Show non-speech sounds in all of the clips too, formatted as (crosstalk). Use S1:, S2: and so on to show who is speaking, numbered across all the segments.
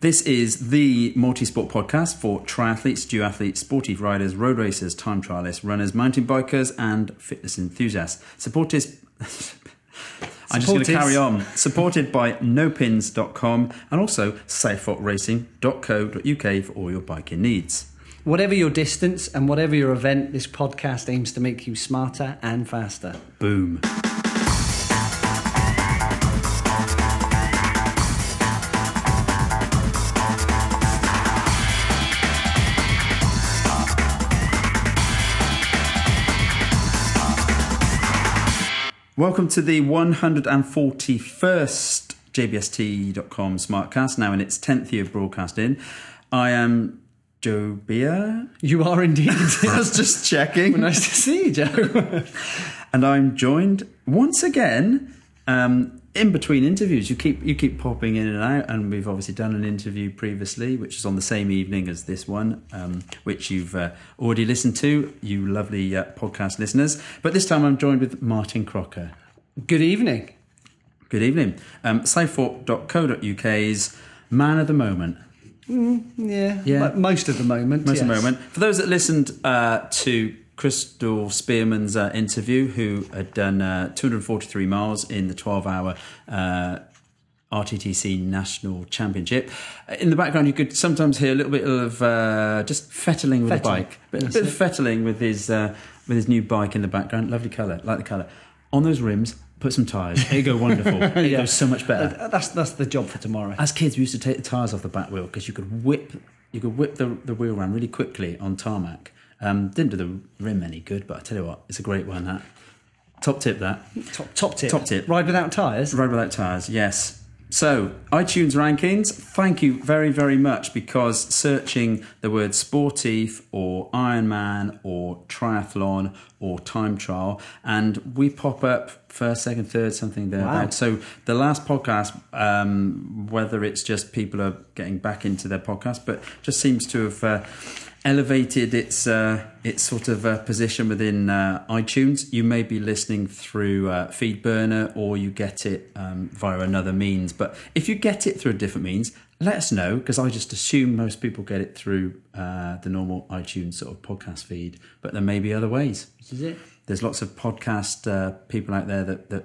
S1: This is the multi-sport podcast for triathletes, duathletes, sportive riders, road racers, time trialists, runners, mountain bikers, and fitness enthusiasts. Supported. (laughs) I'm just going to carry on. Supported by nopinz.com and also southforkracing.co.uk for all your biking needs.
S2: Whatever your distance and whatever your event, this podcast aims to make you smarter and faster.
S1: Boom. Welcome to the 141st JBST.com Smartcast, now in its 10th year of broadcasting. I am Joe Beer.
S2: You are indeed. (laughs)
S1: I was just checking.
S2: nice to see you, Joe.
S1: and I'm joined once again um, in between interviews. You keep you keep popping in and out, and we've obviously done an interview previously, which is on the same evening as this one, um, which you've uh, already listened to, you lovely uh, podcast listeners. But this time I'm joined with Martin Crocker.
S2: Good evening.
S1: Good evening. Um, Southfork.co.uk's man of the moment.
S2: Yeah,
S1: Yeah.
S2: but most of the moment.
S1: Most of the moment. For those that listened uh, to Crystal Spearman's uh, interview, who had done uh, 243 miles in the 12 hour uh, RTTC National Championship, in the background you could sometimes hear a little bit of uh, just fettling with the
S2: Fettling.
S1: bike. Bit, a
S2: That's
S1: bit of fettling with his, uh, with his new bike in the background. Lovely colour, like the colour. On those rims, put some tyres. It go wonderful. (laughs) It
S2: Yeah.
S1: goes so much better.
S2: That's that's the job for tomorrow.
S1: As kids, we used to take the tires off the back wheel because you could whip you could whip the, the wheel around really quickly on tarmac. Um, didn't do the rim any good, but I tell you what, it's a great one. That top tip. That
S2: Top top tip.
S1: Top tip.
S2: Ride without tyres.
S1: ride without tires. Yes. So iTunes rankings. Thank you very very much because searching the word sportif or Ironman or triathlon or time trial, and we pop up first, second, third, something there.
S2: Wow.
S1: So the last podcast, um, whether it's just people are getting back into their podcast, but just seems to have uh, elevated its uh, its sort of uh, position within uh, iTunes. You may be listening through uh, FeedBurner or you get it um, via another means. But if you get it through a different means, let us know because I just assume most people get it through uh, the normal iTunes sort of podcast feed. But there may be other ways
S2: This is it.
S1: there's lots of podcast uh, people out there that, that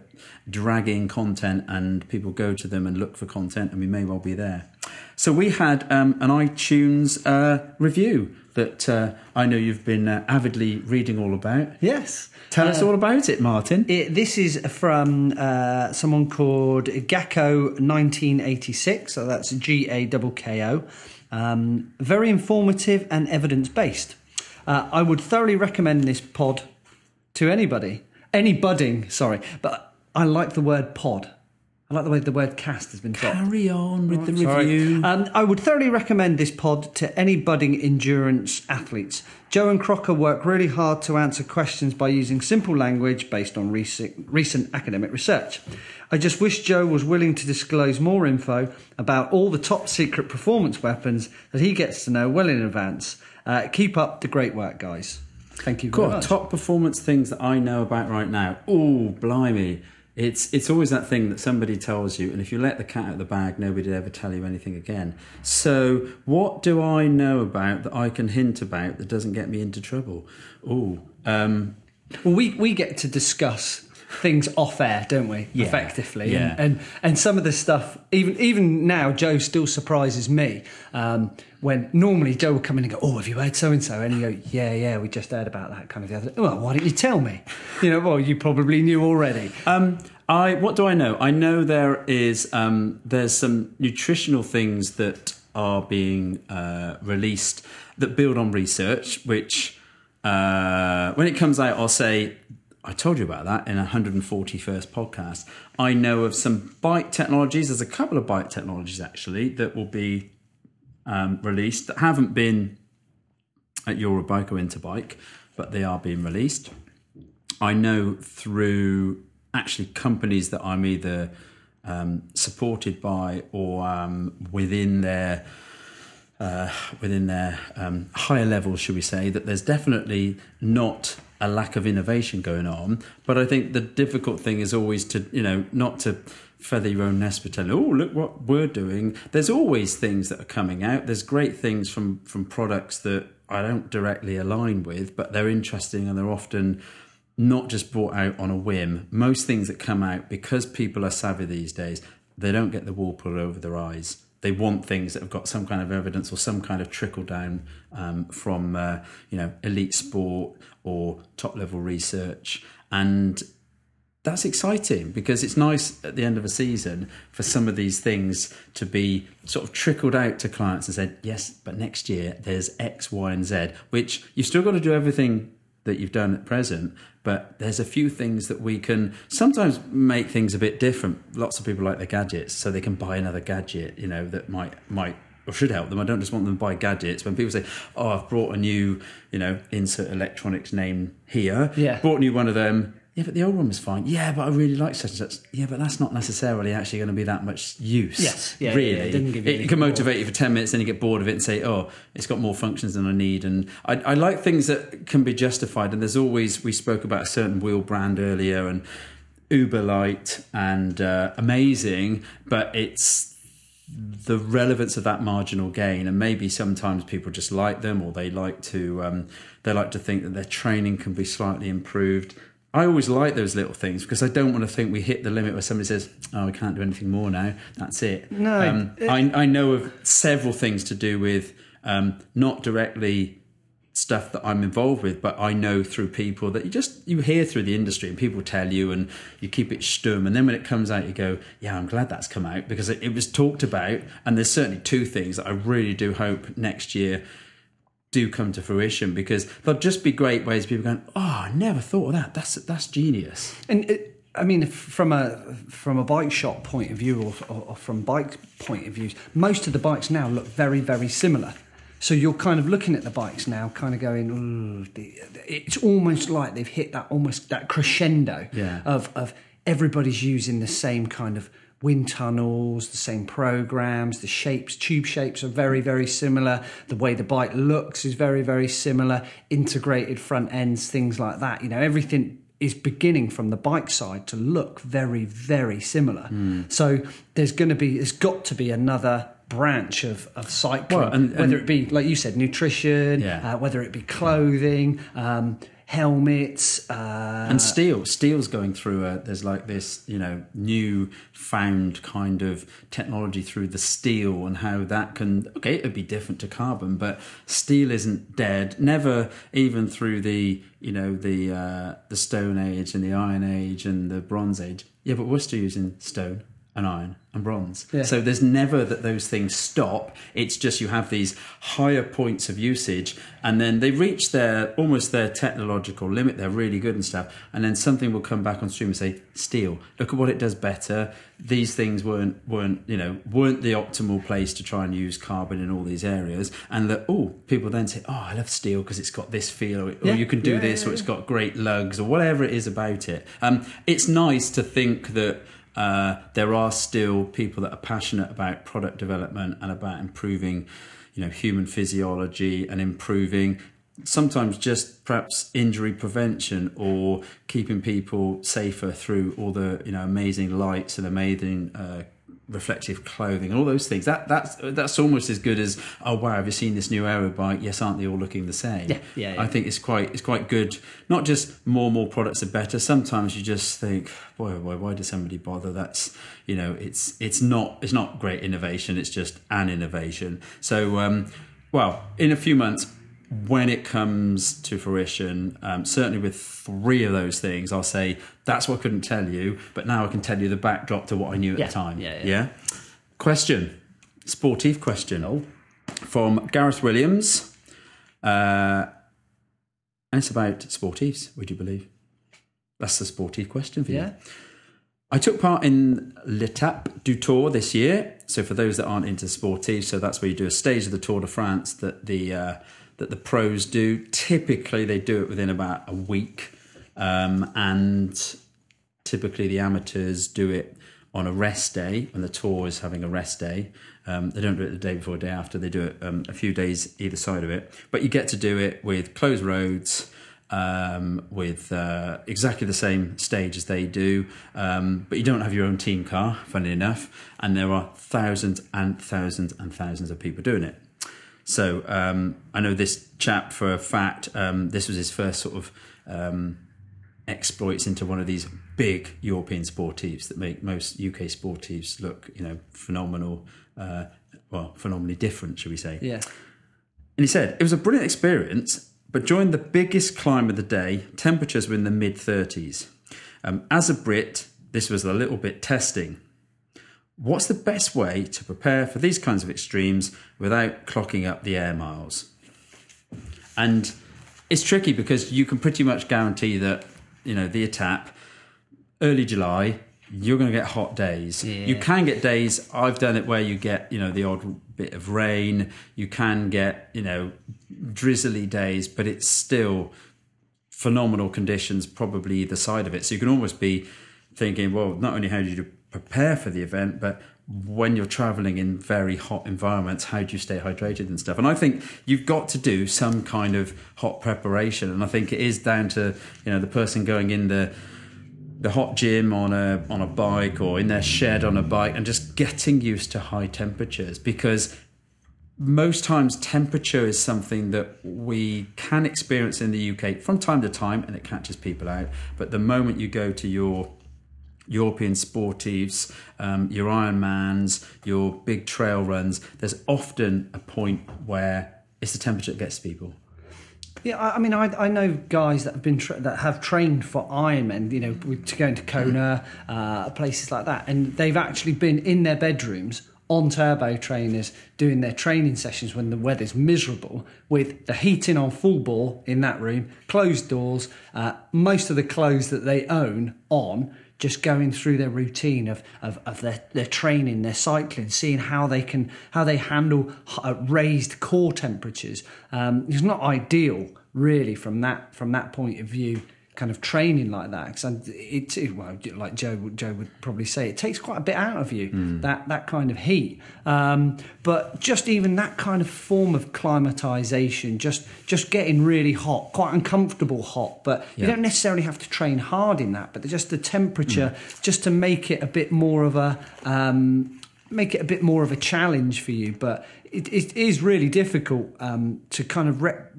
S1: drag in content and people go to them and look for content and we may well be there so we had um, an itunes uh, review that uh, i know you've been uh, avidly reading all about
S2: Yes.
S1: tell us
S2: Uh,
S1: all about it martin
S2: It, this is from uh, someone called Gakko 1986, so that's G A K K O. Um, very informative and evidence based. Uh, I would thoroughly recommend this pod to anybody, any budding, sorry, but I like the word pod. I like the way the word cast has been dropped.
S1: carry on with the review
S2: Um, I would thoroughly recommend this pod to any budding endurance athletes. Joe and Crocker work really hard to answer questions by using simple language based on recent, recent academic research. I just wish Joe was willing to disclose more info about all the top secret performance weapons that he gets to know well in advance. Uh, keep up the great work, guys. Thank you much.
S1: top performance things that I know about right now. Oh, blimey. It's it's always that thing that somebody tells you, and if you let the cat out of the bag, nobody will ever tell you anything again. So, what do I know about that I can hint about that doesn't get me into trouble? Oh, um,
S2: Well, we, we get to discuss things off air, don't we?
S1: Yeah.
S2: Effectively,
S1: Yeah.
S2: And, and and some of the stuff, even even now, Joe still surprises me. Um, when normally Joe will come in and go, "Oh, have you heard so and so?" And you go, "Yeah, yeah, we just heard about that kind of the other." Well, why didn't you tell me? You know, well, you probably knew already.
S1: Um, I what do I know? I know there is um, there's some nutritional things that are being uh, released that build on research. Which uh, when it comes out, I'll say I told you about that in a 141st podcast. I know of some bike technologies. There's a couple of bike technologies actually that will be um, released that haven't been at Eurobike or Interbike, but they are being released. I know through actually companies that I'm either um, supported by or um, within their uh, within their um, higher levels, should we say, that there's definitely not a lack of innovation going on. But I think the difficult thing is always to you know not to feather your own nest pretend, oh, look what we're doing. There's always things that are coming out. There's great things from, from products that I don't directly align with, but they're interesting and they're often not just brought out on a whim. Most things that come out, because people are savvy these days, they don't get the wool pulled over their eyes. They want things that have got some kind of evidence or some kind of trickle down um, from, uh, you know, elite sport or top level research. And that's exciting because it's nice at the end of a season for some of these things to be sort of trickled out to clients and said, yes, but next year there's X, Y, and Z, which you've still got to do everything that you've done at present, but there's a few things that we can sometimes make things a bit different. Lots of people like their gadgets, so they can buy another gadget, you know, that might might or should help them. I don't just want them to buy gadgets. When people say, "Oh, I've brought a new, you know, insert electronics name here,"
S2: Yeah.
S1: brought a new one of them. Yeah, but the old one was fine. Yeah, but I really like such and such. Yeah, but that's not necessarily actually going to be that much use.
S2: Yes. Yeah,
S1: really.
S2: yeah. It didn't give you
S1: it can
S2: more.
S1: motivate you for 10 minutes, then you get bored of it and say, oh, it's got more functions than I need. And I, I like things that can be justified. And there's always, we spoke about a certain wheel brand earlier and uber light and uh, amazing, but it's the relevance of that marginal gain and maybe sometimes people just like them or they like to um, they like to think that their training can be slightly improved i always like those little things because i don't want to think we hit the limit where somebody says oh i can't do anything more now. That's it.
S2: No,
S1: um,
S2: it-
S1: I, I know of several things to do with um, not directly stuff that I'm involved with, but I know through people that you just you hear through the industry and people tell you and you keep it stum. And then when it comes out you go, yeah, I'm glad that's come out because it, it was talked about. And there's certainly two things that I really do hope next year do come to fruition because they'll just be great ways of people going, oh, I never thought of that. That's that's genius.
S2: And it, I mean, from a from a bike shop point of view, or, or, or from bike point of view, most of the bikes now look very, very similar. So you're kind of looking at the bikes now, kind of going, it's almost like they've hit that almost that crescendo
S1: Yeah.
S2: of of everybody's using the same kind of wind tunnels, the same programs, the shapes, tube shapes are very, very similar. The way the bike looks is very, very similar. Integrated front ends, things like that. You know, everything is beginning from the bike side to look very, very similar.
S1: Hmm.
S2: So there's going to be, there's got to be another branch of, of cycling,
S1: Well, and-
S2: whether it be, like you said, nutrition,
S1: Yeah.
S2: uh, whether it be clothing, um, helmets, uh,
S1: and steel. Steel's going through a there's like this you know new found kind of technology through the steel and how that can okay it'd be different to carbon but steel isn't dead. Never even through the you know the uh, the stone age and the iron age and the bronze age. Yeah but we're still using stone and iron and bronze.
S2: Yeah.
S1: so there's never that those things stop. It's just you have these higher points of usage and then they reach their almost their technological limit. They're really good and stuff. And then something will come back on stream and say steel look at what it does better. These things weren't weren't you know weren't the optimal place to try and use carbon in all these areas. And that oh people then say oh i love steel because it's got this feel or,
S2: Yeah.
S1: or you can do
S2: Yeah,
S1: this or it's got great lugs or whatever it is about it. Um, it's nice to think that uh, there are still people that are passionate about product development and about improving, you know, human physiology and improving sometimes just perhaps injury prevention or keeping people safer through all the you know amazing lights and amazing uh, reflective clothing and all those things that that's that's almost as good as oh wow have you seen this new aero bike yes aren't they all looking the same
S2: Yeah, yeah, yeah.
S1: I think it's quite it's quite good. Not just more and more products are better. Sometimes you just think, boy, oh boy, why does somebody bother? That's you know, it's it's not it's not great innovation. It's just an innovation. So, um, well, in a few months. When it comes to fruition, um, certainly with three of those things, I'll say that's what I couldn't tell you, but now I can tell you the backdrop to what I knew at
S2: Yeah,
S1: the time.
S2: yeah, yeah.
S1: Question, sportive question from Gareth Williams. Uh, and it's about sportives, would you believe? That's the sportive question for you. I took part in L'Etape du Tour this year. So for those that aren't into sportive, so that's where you do a stage of the Tour de France that the uh, that the pros do. Typically, they do it within about a week, um, and typically the amateurs do it on a rest day when the tour is having a rest day. Um, they don't do it the day before, or day after. They do it um, a few days either side of it. But you get to do it with closed roads. um, with uh, exactly the same stage as they do, um, but you don't have your own team car, funny enough, and there are thousands and thousands and thousands of people doing it. So um, I know this chap for a fact. Um, this was his first sort of um, exploits into one of these big European sportives that make most UK sportives look, you know, phenomenal. Uh, well, phenomenally different, should we say?
S2: Yeah.
S1: And he said it was a brilliant experience, but during the biggest climb of the day, temperatures were in the mid 30s. Um, as a Brit, this was a little bit testing. What's the best way to prepare for these kinds of extremes without clocking up the air miles? And it's tricky because you can pretty much guarantee that, you know, the Étape, early July, you're going to get hot days.
S2: Yeah.
S1: You can get days, I've done it where you get, you know, the odd bit of rain. You can get, you know, drizzly days, but it's still phenomenal conditions, probably either side of it. So you can almost be thinking, well, not only how do you prepare for the event, but when you're traveling in very hot environments, how do you stay hydrated and stuff? And I think you've got to do some kind of hot preparation. And I think it is down to, you know, the person going in the the hot gym on a on a bike or in their shed on a bike and just getting used to high temperatures because most times temperature is something that we can experience in the UK from time to time and it catches people out but the moment you go to your European sportives, um, your Ironmans, your big trail runs, there's often a point where it's the temperature that gets people.
S2: Yeah, I, I mean, I, I know guys that have been tra- that have trained for Ironman, you know, with, to go into Kona, uh, places like that, and they've actually been in their bedrooms on turbo trainers doing their training sessions when the weather's miserable with the heating on full bore in that room, closed doors, uh, most of the clothes that they own on, just going through their routine of, of, of their, their training, their cycling, seeing how they can how they handle uh, raised core temperatures. Um, it's not ideal, really, from that from that point of view. Kind of training like that, because it, it well, like Joe Joe would probably say, it takes quite a bit out of you that that kind of heat. Um, but just even that kind of form of climatization, just just getting really hot, quite uncomfortable hot, but you don't necessarily have to train hard in that. But just the temperature, just to make it a bit more of a um, make it a bit more of a challenge for you. But it, it is really difficult um, to kind of rep,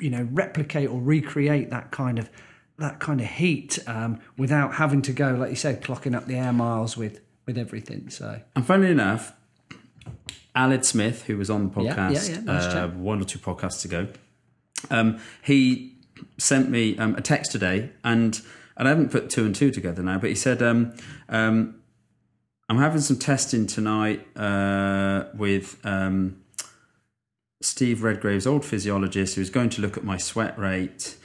S2: you know replicate or recreate that kind of that kind of heat um, without having to go, like you said, clocking up the air miles with with everything. So
S1: And funnily enough, Aled Smith, who was on the podcast
S2: yeah, yeah, nice
S1: uh, one or two podcasts ago, um, he sent me um, a text today, and and I haven't put two and two together now, but he said, um, um, "I'm having some testing tonight uh, with." Um, Steve Redgrave's old physiologist, who was going to look at my sweat rate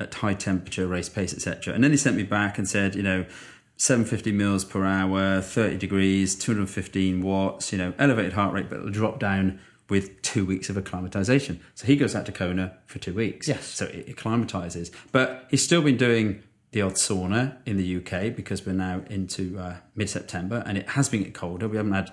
S1: at high temperature, race pace, etc. And then he sent me back and said, you know, 750 mils per hour, 30 degrees, 215 watts, you know, elevated heart rate, but it'll drop down with two weeks of acclimatization. So he goes out to Kona for two weeks.
S2: Yes.
S1: So it acclimatizes. But he's still been doing the odd sauna in the UK because we're now into uh, mid September and it has been getting colder. We haven't had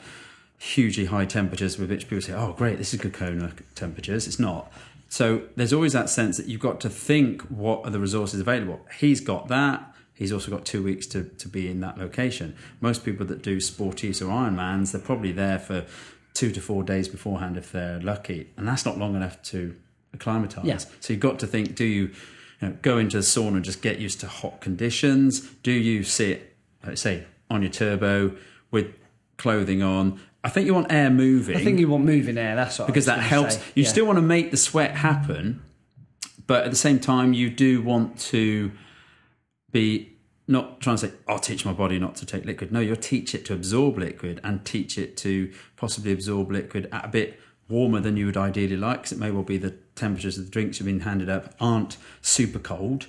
S1: hugely high temperatures with which people say, oh, great, this is good Kona temperatures. It's not. So there's always that sense that you've got to think what are the resources available. He's got that. He's also got two weeks to, to be in that location. Most people that do sporties or Ironmans, they're probably there for two to four days beforehand if they're lucky. And that's not long enough to acclimatise.
S2: Yeah.
S1: So you've got to think, do you, you know, go into the sauna and just get used to hot conditions? Do you sit, let's say, on your turbo with clothing on? I think you want air moving
S2: I think you want moving air. That's what
S1: because that helps.
S2: say.
S1: You
S2: Yeah.
S1: still want to make the sweat happen, but at the same time, you do want to be not trying to say, "I'll teach my body not to take liquid." No, you'll teach it to absorb liquid and teach it to possibly absorb liquid at a bit warmer than you would ideally like, because it may well be the temperatures of the drinks you've been handed up aren't super cold.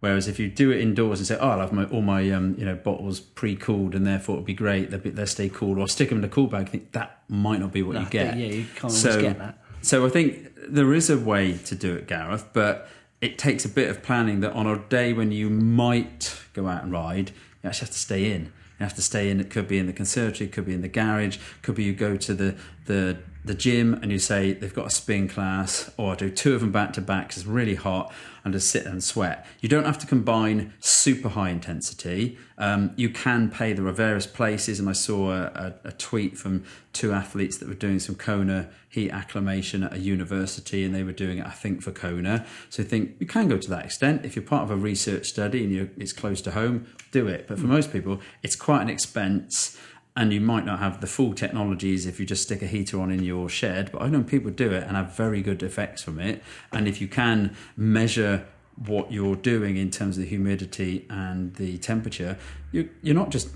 S1: Whereas if you do it indoors and say, "Oh, I'll have my, all my um, you know bottles pre-cooled and therefore it'll be great," they'll, be, they'll stay cool, or stick them in a cool bag. I think that might not be what
S2: No,
S1: you get.
S2: yeah, you can't always
S1: so,
S2: get that.
S1: So I think there is a way to do it, Gareth, but it takes a bit of planning. That on a day when you might go out and ride, you actually have to stay in. You have to stay in. It could be in the conservatory, could be in the garage, could be you go to the the the gym and you say they've got a spin class or do two of them back to back because it's really hot and just sit and sweat. You don't have to combine super high intensity. Um, you can pay. There are various places, and I saw a, a, a, tweet from two athletes that were doing some Kona heat acclimation at a university, and they were doing it, I think, for Kona. So I think you can go to that extent. If you're part of a research study and it's close to home, do it. But for most people, it's quite an expense and you might not have the full technologies if you just stick a heater on in your shed but i know people do it and have very good effects from it. And if you can measure what you're doing in terms of the humidity and the temperature you, you're not just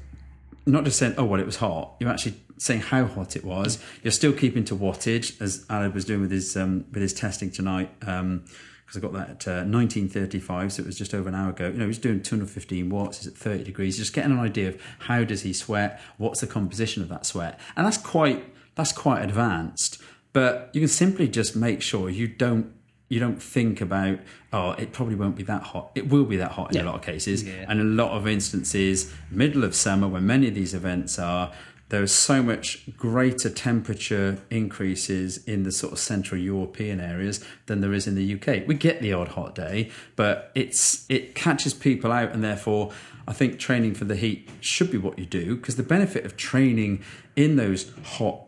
S1: not just saying oh well it was hot. You're actually saying how hot it was. You're still keeping to wattage as Aled was doing with his um, with his testing tonight um, because I got that at uh, 1935, so it was just over an hour ago. You know, he's doing 215 watts, he's at 30 degrees, just getting an idea of how does he sweat, what's the composition of that sweat, and that's quite that's quite advanced. But you can simply just make sure you don't you don't think about oh it probably won't be that hot it will be that hot in yeah. a lot of cases yeah. and a lot of instances middle of summer when many of these events are there is so much greater temperature increases in the sort of central European areas than there is in the UK. We get the odd hot day, but it's it catches people out, and therefore I think training for the heat should be what you do because the benefit of training in those hot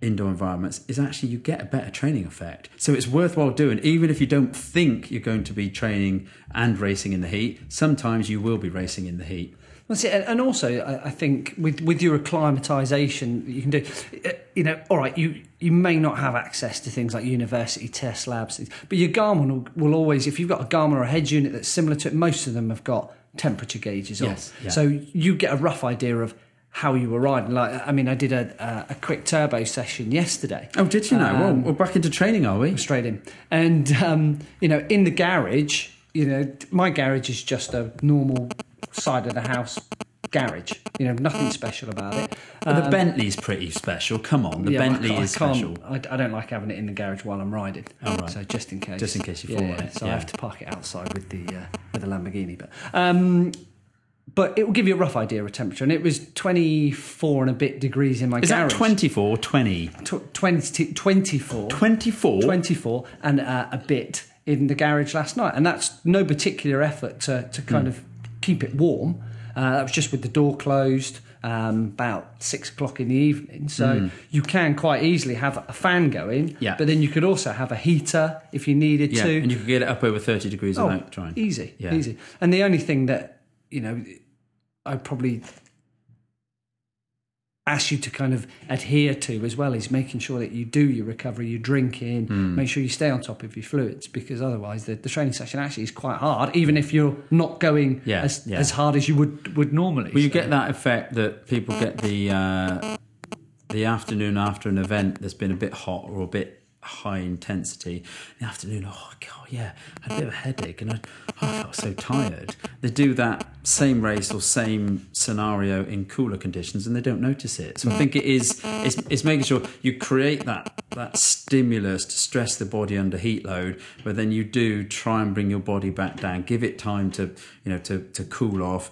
S1: indoor environments is actually you get a better training effect. So it's worthwhile doing, even if you don't think you're going to be training and racing in the heat. Sometimes you will be racing in the heat.
S2: That's it. And also, I think with with your acclimatization, you can do. Uh, you know, all right, you you may not have access to things like university test labs, but your Garmin will, will always, if you've got a Garmin or a head unit that's similar to it, most of them have got temperature gauges on. Yes, yeah. So you get a rough idea of how you were riding. Like, I mean, I did a, a, quick turbo session yesterday.
S1: Oh, did you know? Um, well, we're back into training, are we?
S2: Straight in. And, um, you know, in the garage, you know, my garage is just a normal side of the house garage. You know, nothing special about it.
S1: But the um, Bentley's pretty special. Come on, the yeah, Bentley I, is special.
S2: I, I, don't like having it in the garage while I'm riding.
S1: Oh, right.
S2: So just in case,
S1: just in case you fall.
S2: Yeah, so yeah. I have to park it outside with the uh, with the Lamborghini. But um, but it will give you a rough idea of temperature. And it was 24 and a bit degrees in my
S1: Is
S2: garage.
S1: Is that 24 20?
S2: Tw- 20? 24.
S1: 24?
S2: 24 and uh, a bit in the garage last night. And that's no particular effort to, to kind mm. of keep it warm. Uh, that was just with the door closed. Um, about six o'clock in the evening. So mm. you can quite easily have a fan going, yeah. but then you could also have a heater if you needed
S1: yeah.
S2: to.
S1: And you could get it up over 30 degrees oh, without trying.
S2: Easy, yeah. easy. And the only thing that, you know, I probably ask you to kind of adhere to as well is making sure that you do your recovery, you drink in, mm. make sure you stay on top of your fluids because otherwise the, the training session actually is quite hard, even if you're not going yeah, as, yeah. as hard as you would would normally.
S1: Well, you so. get that effect that people get the uh, the afternoon after an event that's been a bit hot or a bit high intensity. In the afternoon, oh god, yeah, I had a bit of a headache and I, oh, I felt so tired. They do that same race or same scenario in cooler conditions and they don't notice it. So I think it is it's, it's making sure you create that that stimulus to stress the body under heat load, but then you do try and bring your body back down, give it time to you know to to cool off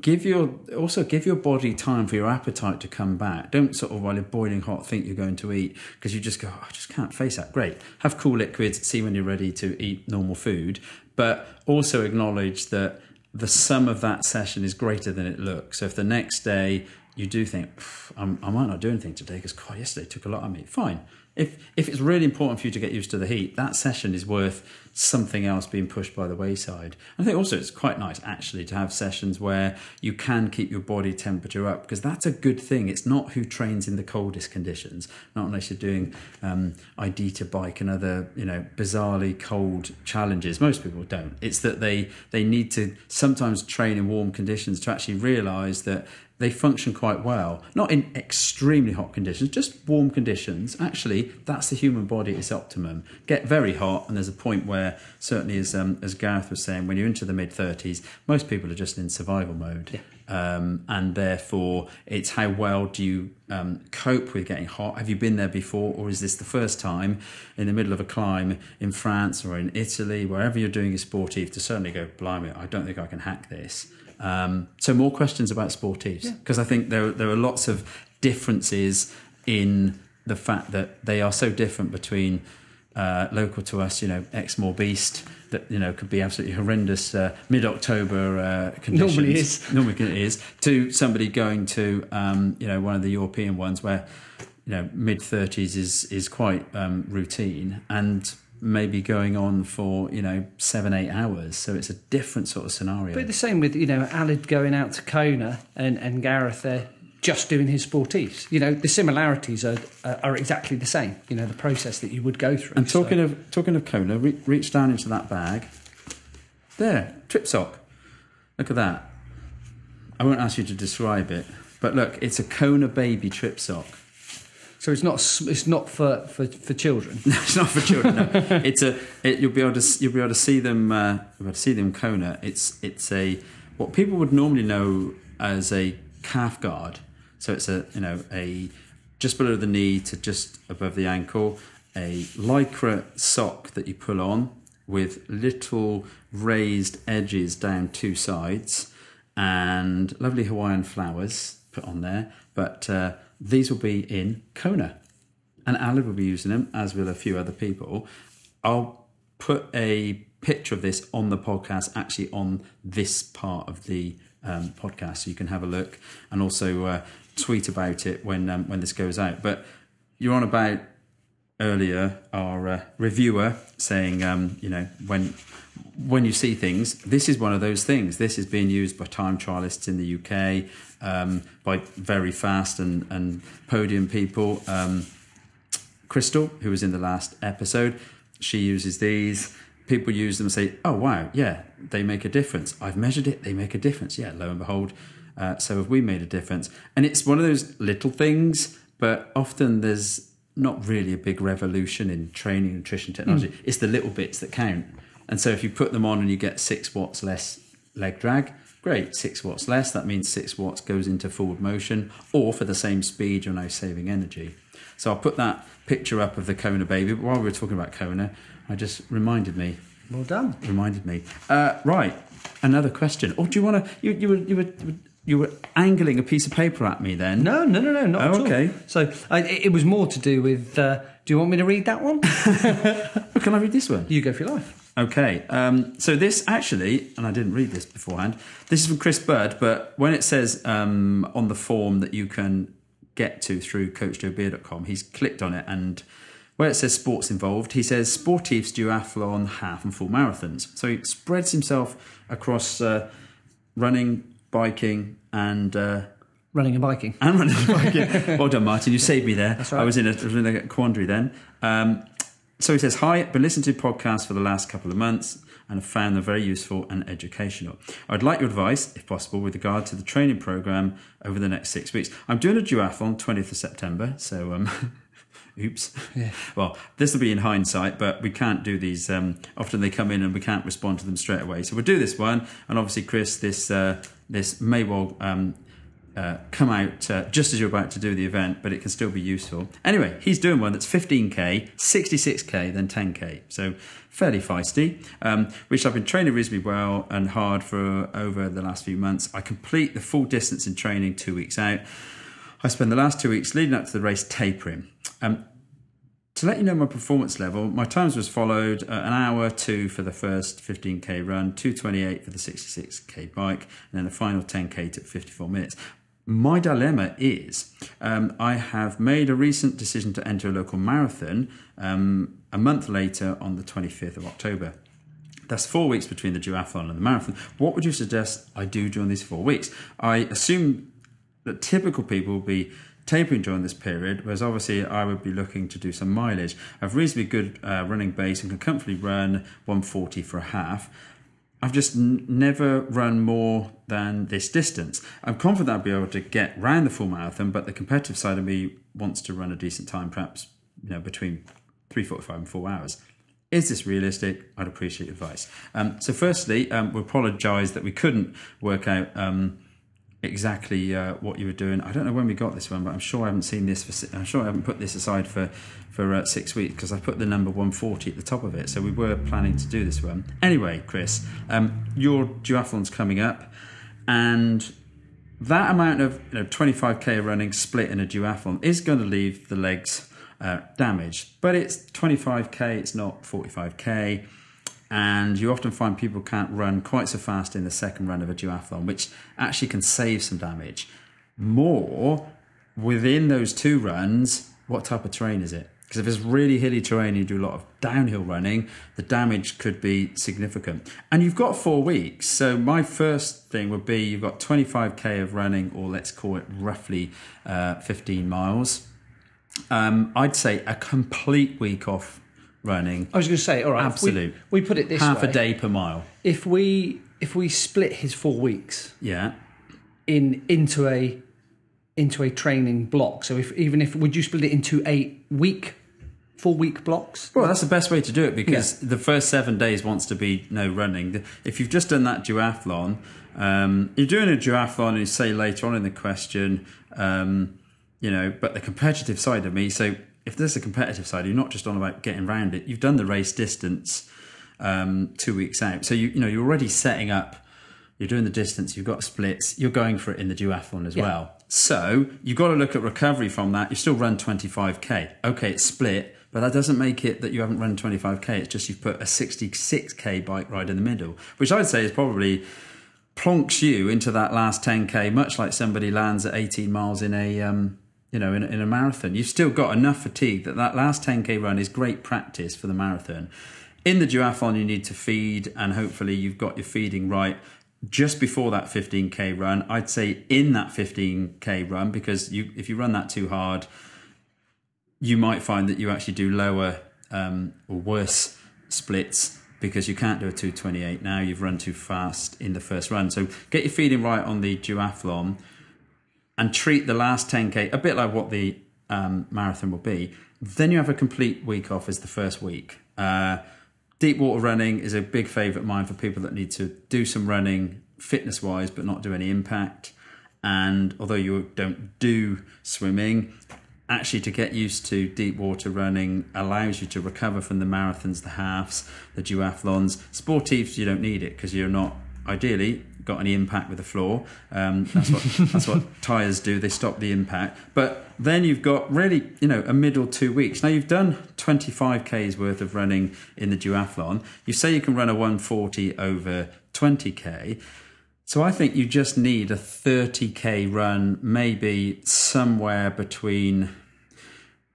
S1: give your also give your body time for your appetite to come back. Don't sort of while you're boiling hot think you're going to eat because you just go, oh, I just can't face that. Great, have cool liquids. See when you're ready to eat normal food, but also acknowledge that the sum of that session is greater than it looks. So if the next day you do think I might not do anything today because God, yesterday took a lot of me. Fine, if if it's really important for you to get used to the heat, that session is worth something else being pushed by the wayside. I think also it's quite nice actually to have sessions where you can keep your body temperature up because that's a good thing. It's not who trains in the coldest conditions, not unless you're doing um, to bike and other you know bizarrely cold challenges. Most people don't. It's that they they need to sometimes train in warm conditions to actually realise that they function quite well. Not in extremely hot conditions, just warm conditions. Actually, that's the human body at its optimum. Get very hot, and there's a point where, certainly as um, as Gareth was saying, when you're into the mid 30s, most people are just in survival mode. Yeah. Um, and therefore, it's how well do you um, cope with getting hot? Have you been there before, or is this the first time in the middle of a climb in France or in Italy, wherever you're doing your sportive, to certainly go, blimey, I don't think I can hack this. Um, so more questions about sportives because yeah. I think there there are lots of differences in the fact that they are so different between uh, local to us, you know, Exmoor Beast that you know could be absolutely horrendous uh, mid-October uh, conditions.
S2: Normally is. (laughs)
S1: Normally it is to somebody going to um, you know one of the European ones where you know mid 30s is is quite um, routine and maybe going on for you know seven eight hours so it's a different sort of scenario
S2: But the same with you know Aled going out to Kona and and Gareth there just doing his sportives. You know the similarities are are exactly the same. You know the process that you would go through.
S1: and
S2: So-
S1: talking of talking of Kona re- reach down into that bag there trip sock look at that I won't ask you to describe it but look it's a Kona baby trip sock
S2: so it's not it's not for for, for children. (laughs)
S1: it's not for children. No. (laughs) it's a. It, you'll be able to. You'll be able to see them. Uh, you'll be able to see them Kona. It's. It's a. What people would normally know as a calf guard. So it's a. You know a. Just below the knee to just above the ankle. A lycra sock that you pull on with little raised edges down two sides, and lovely Hawaiian flowers put on there. But uh, these will be in Kona and Aled will be using them, as will a few other people. I'll put a picture of this on the podcast, actually on this part of the um, podcast, so you can have a look and also uh, tweet about it when um, when this goes out. But you're on about earlier our uh, reviewer saying, um, you know, when when you see things, this is one of those things. This is being used by time trialists in the UK, um, by very fast and, and podium people. Um, Crystal, who was in the last episode, she uses these. People use them and say, "Oh wow, yeah, they make a difference. I've measured it; they make a difference." Yeah, lo and behold, uh, so have we made a difference? And it's one of those little things, but often there's not really a big revolution in training nutrition technology. It's the little bits that count. And so if you put them on and you get six watts less leg drag, great, six watts less. That means six watts goes into forward motion, or for the same speed, you're now saving energy. So I'll put that picture up of the Kona baby. But while we were talking about Kona, I just reminded me,
S2: Well done.
S1: reminded me. Uh, right, another question. Oh, do you want to? You, you were you were you were angling a piece of paper at me then.
S2: No, no, no, no, not
S1: Oh,
S2: at all.
S1: okay.
S2: So I, it was more to do with. Uh, do you want me to read that one? (laughs)
S1: Can I read this one?
S2: you go for your life.
S1: Okay, um, so this actually, and I didn't read this beforehand. This is from Chris Bird, but when it says um, on the form that you can get to through CoachJoeBeer.com, he's clicked on it, and where it says sports involved, he says sportifs, duathlon, half and full marathons. So he spreads himself across uh, running, biking, and uh,
S2: Running and biking.
S1: and running and biking. well done, Martin. You saved me there.
S2: right.
S1: I was in a, was in a quandary then. Um, so he says, Hi, I've been listening to podcasts for the last couple of months and have found them very useful and educational. I'd like your advice, if possible, with regard to the training program over the next six weeks. I'm doing a duathlon 20th of September, so um, (laughs) oops.
S2: Yeah.
S1: Well, this will be in hindsight, but we can't do these. Um, often they come in and we can't respond to them straight away. So we'll do this one, and obviously, Chris, this uh, this may well um, uh, come out uh, just as you're about to do the event, but it can still be useful. Anyway, he's doing one that's 15k, 66k, then 10k. So fairly feisty, um, which I've been training reasonably well and hard for over the last few months. I complete the full distance in training two weeks out. I spend the last two weeks leading up to the race tapering. Um, to let you know my performance level, my times was followed uh, an hour two for the first 15k run, 228 for the 66k bike, and then the final 10k took 54 minutes. My dilemma is um, I have made a recent decision to enter a local marathon um, a month later on the 25th of October. That's four weeks between the duathlon and the marathon. What would you suggest I do during these four weeks? I assume that typical people will be tapering during this period, whereas obviously I would be looking to do some mileage. I have reasonably good uh, running base and can comfortably run 140 for a half. I've just n- never run more than this distance. I'm confident I'll be able to get round the full marathon, but the competitive side of me wants to run a decent time, perhaps you know between 3:45 and 4 hours. Is this realistic? I'd appreciate advice. Um, so, firstly, um, we apologise that we couldn't work out um, exactly uh, what you were doing. I don't know when we got this one, but I'm sure I haven't seen this. For, I'm sure I haven't put this aside for for uh, six weeks because I put the number 140 at the top of it. So we were planning to do this one. Anyway, Chris, um, your duathlon's coming up, and that amount of you know 25k running split in a duathlon is going to leave the legs uh, damaged. But it's 25k, it's not 45k. And you often find people can't run quite so fast in the second run of a duathlon, which actually can save some damage. More within those two runs, what type of terrain is it? Because if it's really hilly terrain, you do a lot of downhill running, the damage could be significant. And you've got four weeks. So, my first thing would be you've got 25k of running, or let's call it roughly uh, 15 miles. Um, I'd say a complete week off running,
S2: I was going to say, all right, if we-
S1: Absolute.
S2: We, put it this way.
S1: half
S2: way:
S1: a day per mile.
S2: If we if we split his four weeks
S1: Yeah.
S2: in into a into a training block, so if even if would you split it into eight week, four week blocks?
S1: Well, that's the best way to do it because the first seven days wants to be no running. If you've just done that duathlon, um, you're doing a duathlon and you say later on in the question, um, you know, but the competitive side of me. So if there's a competitive side, you're not just on about getting around it. You've done the race distance um, two weeks out, so you you know you're already setting up. You're doing the distance. You've got splits. You're going for it in the duathlon as well. So you've got to look at recovery from that. You still run 25k. Okay, it's split, but that doesn't make it that you haven't run 25k. It's just you've put a 66k bike ride in the middle, which I'd say is probably plonks you into that last 10k, much like somebody lands at 18 miles in a um, you know in, in a marathon. You've still got enough fatigue that that last 10k run is great practice for the marathon. In the duathlon, you need to feed, and hopefully you've got your feeding right just before that 15k run. I'd say in that 15k run because you if you run that too hard, you might find that you actually do lower um, or worse splits because you can't do a 228 now. You've run too fast in the first run. So get your feeding right on the duathlon and treat the last 10k a bit like what the um, marathon will be. Then you have a complete week off as the first week. Uh, deep water running is a big favourite of mine for people that need to do some running fitness wise but not do any impact. And although you don't do swimming, actually to get used to deep water running allows you to recover from the marathons, the halves, the duathlons. Sportives, you don't need it because you're not ideally got any impact with the floor. Um, that's what that's what (laughs) tires do. They stop the impact. But then you've got really, you know, a middle two weeks. Now you've done 25 k's worth of running in the duathlon. You say you can run a 140 over 20k. So I think you just need a 30k run, maybe somewhere between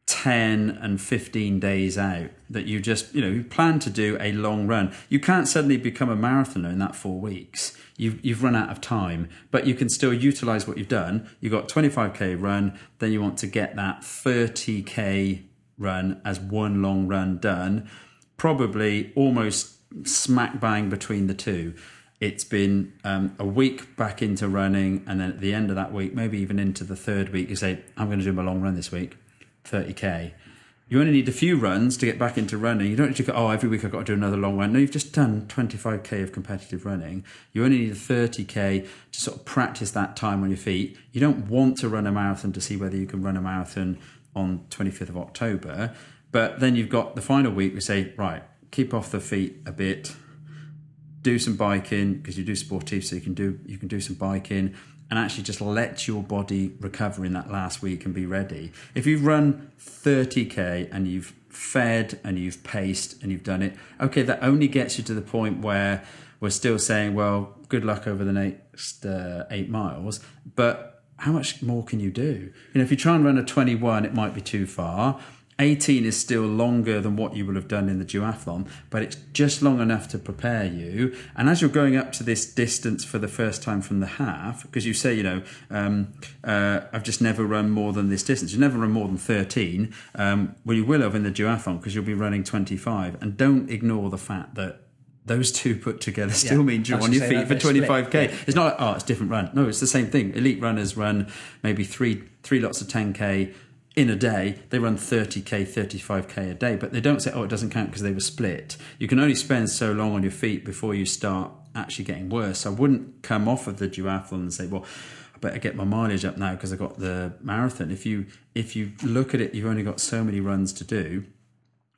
S1: 10 and 15 days out that you just, you know, you plan to do a long run. You can't suddenly become a marathoner in that 4 weeks. You've you've run out of time, but you can still utilize what you've done. You've got 25k run, then you want to get that 30k run as one long run done, probably almost smack bang between the two it's been um, a week back into running, and then at the end of that week, maybe even into the third week, you say, I'm going to do my long run this week, 30k. You only need a few runs to get back into running. You don't need to go, oh, every week I've got to do another long run. No, you've just done 25k of competitive running. You only need a 30k to sort of practice that time on your feet. You don't want to run a marathon to see whether you can run a marathon on 25th of October. But then you've got the final week, we say, right, keep off the feet a bit, do some biking because you do sportive, so you can do you can do some biking and actually just let your body recover in that last week and be ready. If you've run 30k and you've fed and you've paced and you've done it, okay, that only gets you to the point where we're still saying, well, good luck over the next uh, eight miles, but how much more can you do? You know, if you try and run a 21, it might be too far. 18 is still longer than what you will have done in the duathlon, but it's just long enough to prepare you. And as you're going up to this distance for the first time from the half, because you say, you know, um, uh, I've just never run more than this distance. You never run more than 13. Um, well, you will have in the duathlon because you'll be running 25. And don't ignore the fact that those two put together still
S2: Yeah,
S1: means you're on your feet for 25k.
S2: yeah.
S1: It's not like, oh, it's a different run. No, it's the same thing. Elite runners run maybe three three lots of 10k in a day. They run 30k, 35k a day, but they don't say, oh, it doesn't count because they were split. You can only spend so long on your feet before you start actually getting worse. So I wouldn't come off of the duathlon and say, well, I better get my mileage up now because I got the marathon. If you if you look at it, you've only got so many runs to do.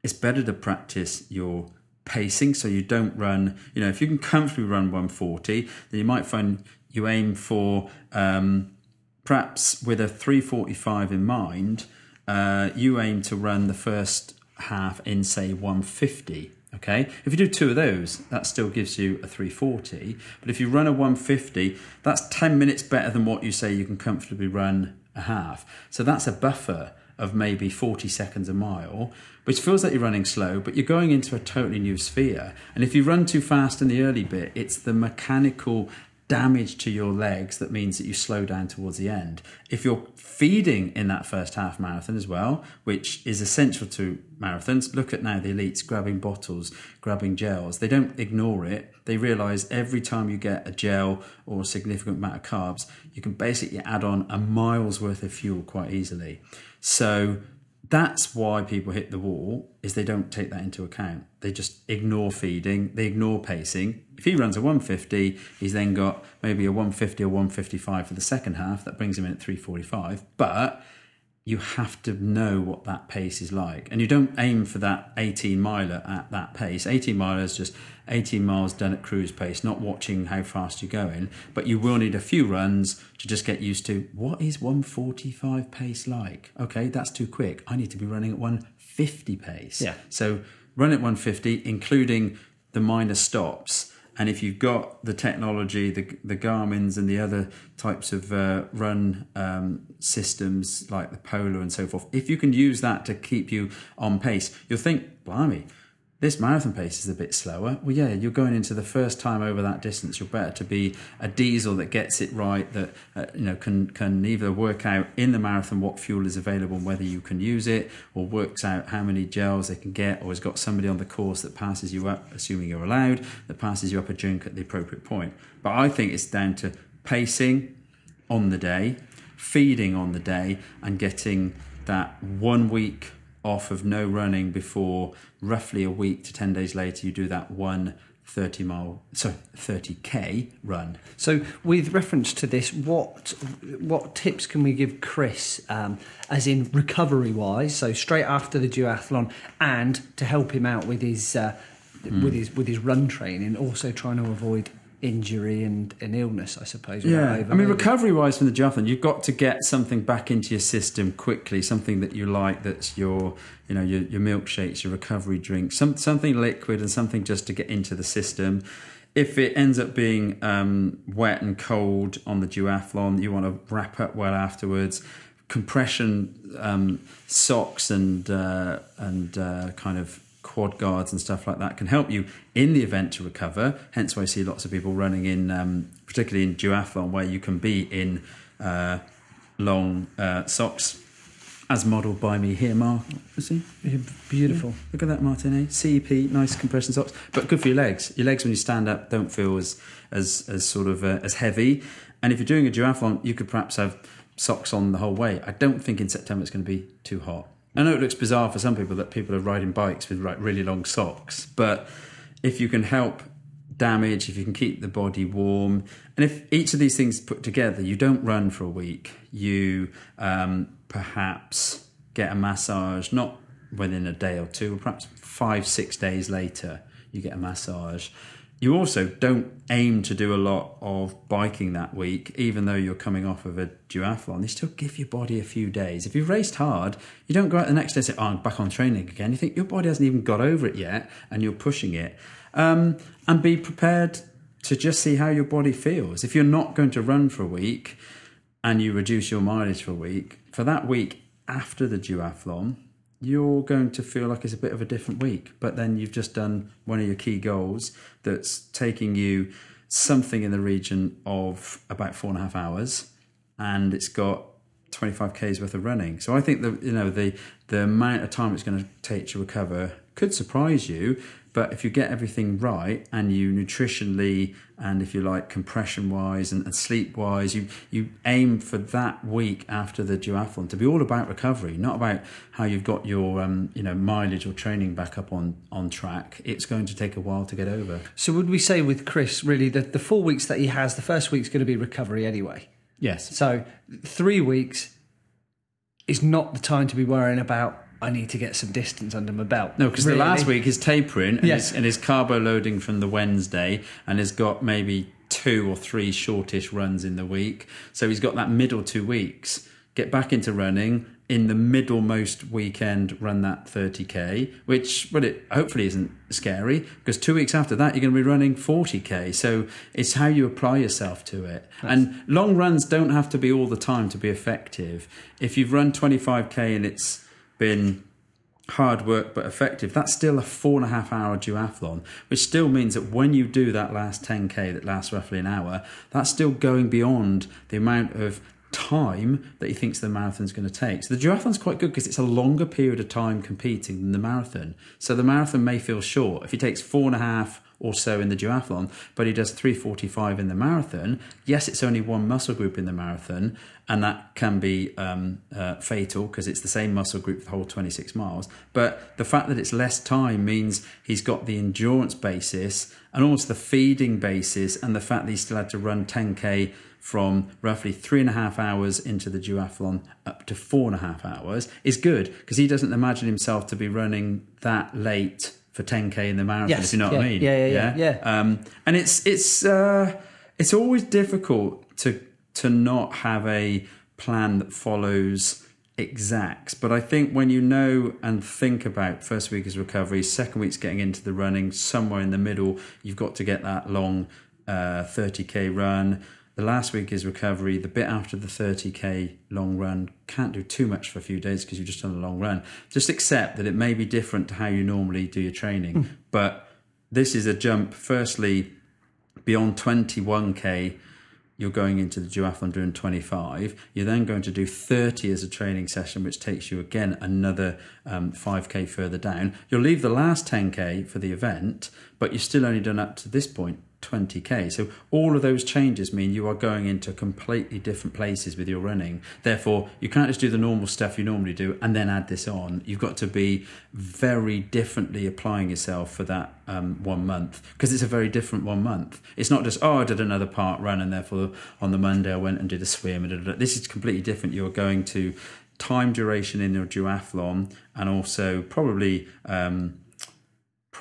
S1: It's better to practice your pacing so you don't run you know if you can comfortably run 140 then you might find you aim for um, perhaps with a 345 in mind uh, you aim to run the first half in say 150. Okay, if you do two of those, that still gives you a 340. But if you run a 150, that's 10 minutes better than what you say you can comfortably run a half. So that's a buffer of maybe 40 seconds a mile, which feels like you're running slow, but you're going into a totally new sphere. And if you run too fast in the early bit, it's the mechanical damage to your legs that means that you slow down towards the end. If you're feeding in that first half marathon as well, which is essential to marathons, look at now the elites grabbing bottles, grabbing gels. They don't ignore it. They realize every time you get a gel or a significant amount of carbs, you can basically add on a mile's worth of fuel quite easily. So that's why people hit the wall is they don't take that into account they just ignore feeding they ignore pacing if he runs a 150 he's then got maybe a 150 or 155 for the second half that brings him in at 345 but you have to know what that pace is like. And you don't aim for that 18 miler at that pace. 18 miler is just 18 miles done at cruise pace, not watching how fast you're going. But you will need a few runs to just get used to what is 145 pace like? Okay, that's too quick. I need to be running at 150 pace.
S2: Yeah.
S1: So run at 150, including the minor stops and if you've got the technology, the the Garmin's and the other types of uh, run um, systems like the Polar and so forth, if you can use that to keep you on pace, you'll think, blimey, this marathon pace is a bit slower. Well, yeah, you're going into the first time over that distance. You're better to be a diesel that gets it right, that uh, you know can can either work out in the marathon what fuel is available and whether you can use it, or works out how many gels they can get, or has got somebody on the course that passes you up, assuming you're allowed, that passes you up a junk at the appropriate point. But I think it's down to pacing on the day, feeding on the day, and getting that one week off of no running before roughly a week to 10 days later you do that one 30 mile sorry 30k run
S2: so with reference to this what what tips can we give chris um, as in recovery wise so straight after the duathlon and to help him out with his uh, mm. with his with his run training also trying to avoid injury and, and illness, I suppose.
S1: Yeah, I mean, recovery wise from the duathlon, you've got to get something back into your system quickly, something that you like, that's your, you know, your, your milkshakes, your recovery drinks, some, something liquid and something just to get into the system. If it ends up being um, wet and cold on the duathlon, you want to wrap up well afterwards. Compression um, socks and uh, and uh, kind of quad guards and stuff like that can help you in the event to recover. Hence, why I see lots of people running in, um, particularly in duathlon, where you can be in uh, long uh, socks, as modelled by me here, Mark. See,
S2: beautiful. Yeah.
S1: Look at that, Martin. Eh? CEP, nice compression socks, but good for your legs. Your legs, when you stand up, don't feel as as as sort of uh, as heavy. And if you're doing a duathlon, you could perhaps have socks on the whole way. I don't think in September it's going to be too hot. I know it looks bizarre for some people that people are riding bikes with like really long socks, but if you can help damage, if you can keep the body warm, and if each of these things put together, you don't run for a week, you um, perhaps get a massage, not within a day or two, or perhaps five, six days later, you get a massage. You also don't aim to do a lot of biking that week, even though you're coming off of a duathlon. You still give your body a few days. If you've raced hard, you don't go out the next day and say, oh, I'm back on training again. You think your body hasn't even got over it yet and you're pushing it. Um, and be prepared to just see how your body feels. If you're not going to run for a week and you reduce your mileage for a week, for that week after the duathlon, you're going to feel like it's a bit of a different week. But then you've just done one of your key goals that's taking you something in the region of about four and a half hours, and it's got 25 k's worth of running. So I think that you know the the amount of time it's going to take to recover could surprise you. But if you get everything right and you nutritionally and if you like compression wise and, and sleep wise, you you aim for that week after the duathlon to be all about recovery, not about how you've got your um, you know mileage or training back up on on track. It's going to take a while to get over.
S2: So would we say with Chris really that the four weeks that he has, the first week's going to be recovery anyway?
S1: Yes.
S2: So three weeks is not the time to be worrying about I need to get some distance under my belt.
S1: No, because really? the last week is tapering and, yes. his, and his carbo loading from the Wednesday, and has got maybe two or three shortish runs in the week. So he's got that middle two weeks. Get back into running in the middlemost weekend run that 30k, which well it hopefully isn't scary because two weeks after that you're going to be running 40k. So it's how you apply yourself to it. and long runs don't have to be all the time to be effective. If you've run 25k and it's been hard work but effective, that's still a four and a half hour duathlon, which still means that when you do that last 10k that lasts roughly an hour, that's still going beyond the amount of time that he thinks the marathon's going to take. So the duathlon's quite good because it's a longer period of time competing than the marathon. So the marathon may feel short. If he takes four and a half or so in the duathlon, but he does 345 in the marathon, yes, it's only one muscle group in the marathon, and that can be um, uh, fatal because it's the same muscle group for the whole 26 miles. But the fact that it's less time means he's got the endurance basis and also the feeding basis, and the fact that he still had to run 10k from roughly three and a half hours into the duathlon up to four and a half hours is good because he doesn't imagine himself to be running that late for 10k in the marathon.
S2: Yes,
S1: if you know
S2: yeah,
S1: what I mean?
S2: yeah, yeah, yeah, yeah.
S1: Um, and it's it's uh, it's always difficult to to not have a plan that follows exacts. But I think when you know and think about first week is recovery, second week's getting into the running, somewhere in the middle, you've got to get that long uh, 30k run. The last week is recovery. The bit after the 30k long run can't do too much for a few days because you've just done a long run. Just accept that it may be different to how you normally do your training. But this is a jump, firstly, beyond 21k you're going into the duathlon doing 25 you're then going to do 30 as a training session which takes you again another um, 5k further down you'll leave the last 10k for the event but you've still only done up to this point 20k. So all of those changes mean you are going into completely different places with your running. Therefore, you can't just do the normal stuff you normally do and then add this on. You've got to be very differently applying yourself for that um, one month because it's a very different one month. It's not just oh I did another parkrun and therefore on the Monday I went and did a swim. This is completely different. You're going to time duration in your duathlon and also probably. Um,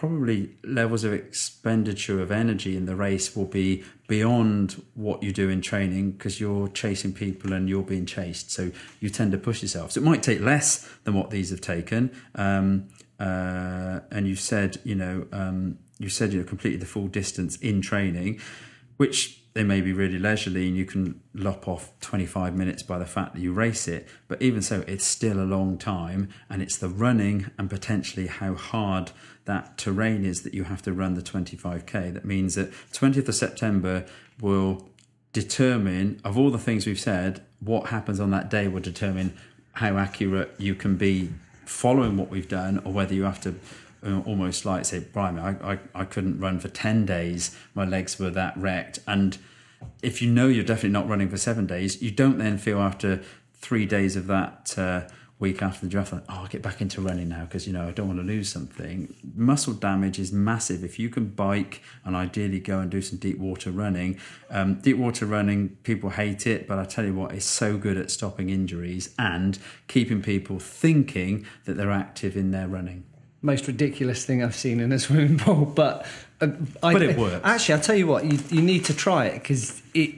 S1: probably levels of expenditure of energy in the race will be beyond what you do in training because you're chasing people and you're being chased. So you tend to push yourself. So it might take less than what these have taken. Um, uh, and you said, you know, um, you said you completed the full distance in training, which they may be really leisurely and you can lop off 25 minutes by the fact that you race it. But even so, it's still a long time and it's the running and potentially how hard that terrain is that you have to run the 25k. That means that 20th of September will determine, of all the things we've said, what happens on that day will determine how accurate you can be following what we've done or whether you have to almost like say, Brian, I, I, I couldn't run for 10 days. My legs were that wrecked. And if you know you're definitely not running for seven days, you don't then feel after three days of that uh, week after the draft, oh, I'll get back into running now because, you know, I don't want to lose something. Muscle damage is massive. If you can bike and ideally go and do some deep water running, um, deep water running, people hate it, but I tell you what, it's so good at stopping injuries and keeping people thinking that they're active in their running
S2: most ridiculous thing I've seen in a (laughs) swimming pool, but uh,
S1: I, but it works.
S2: Actually, I'll tell you what, you, you need to try it because it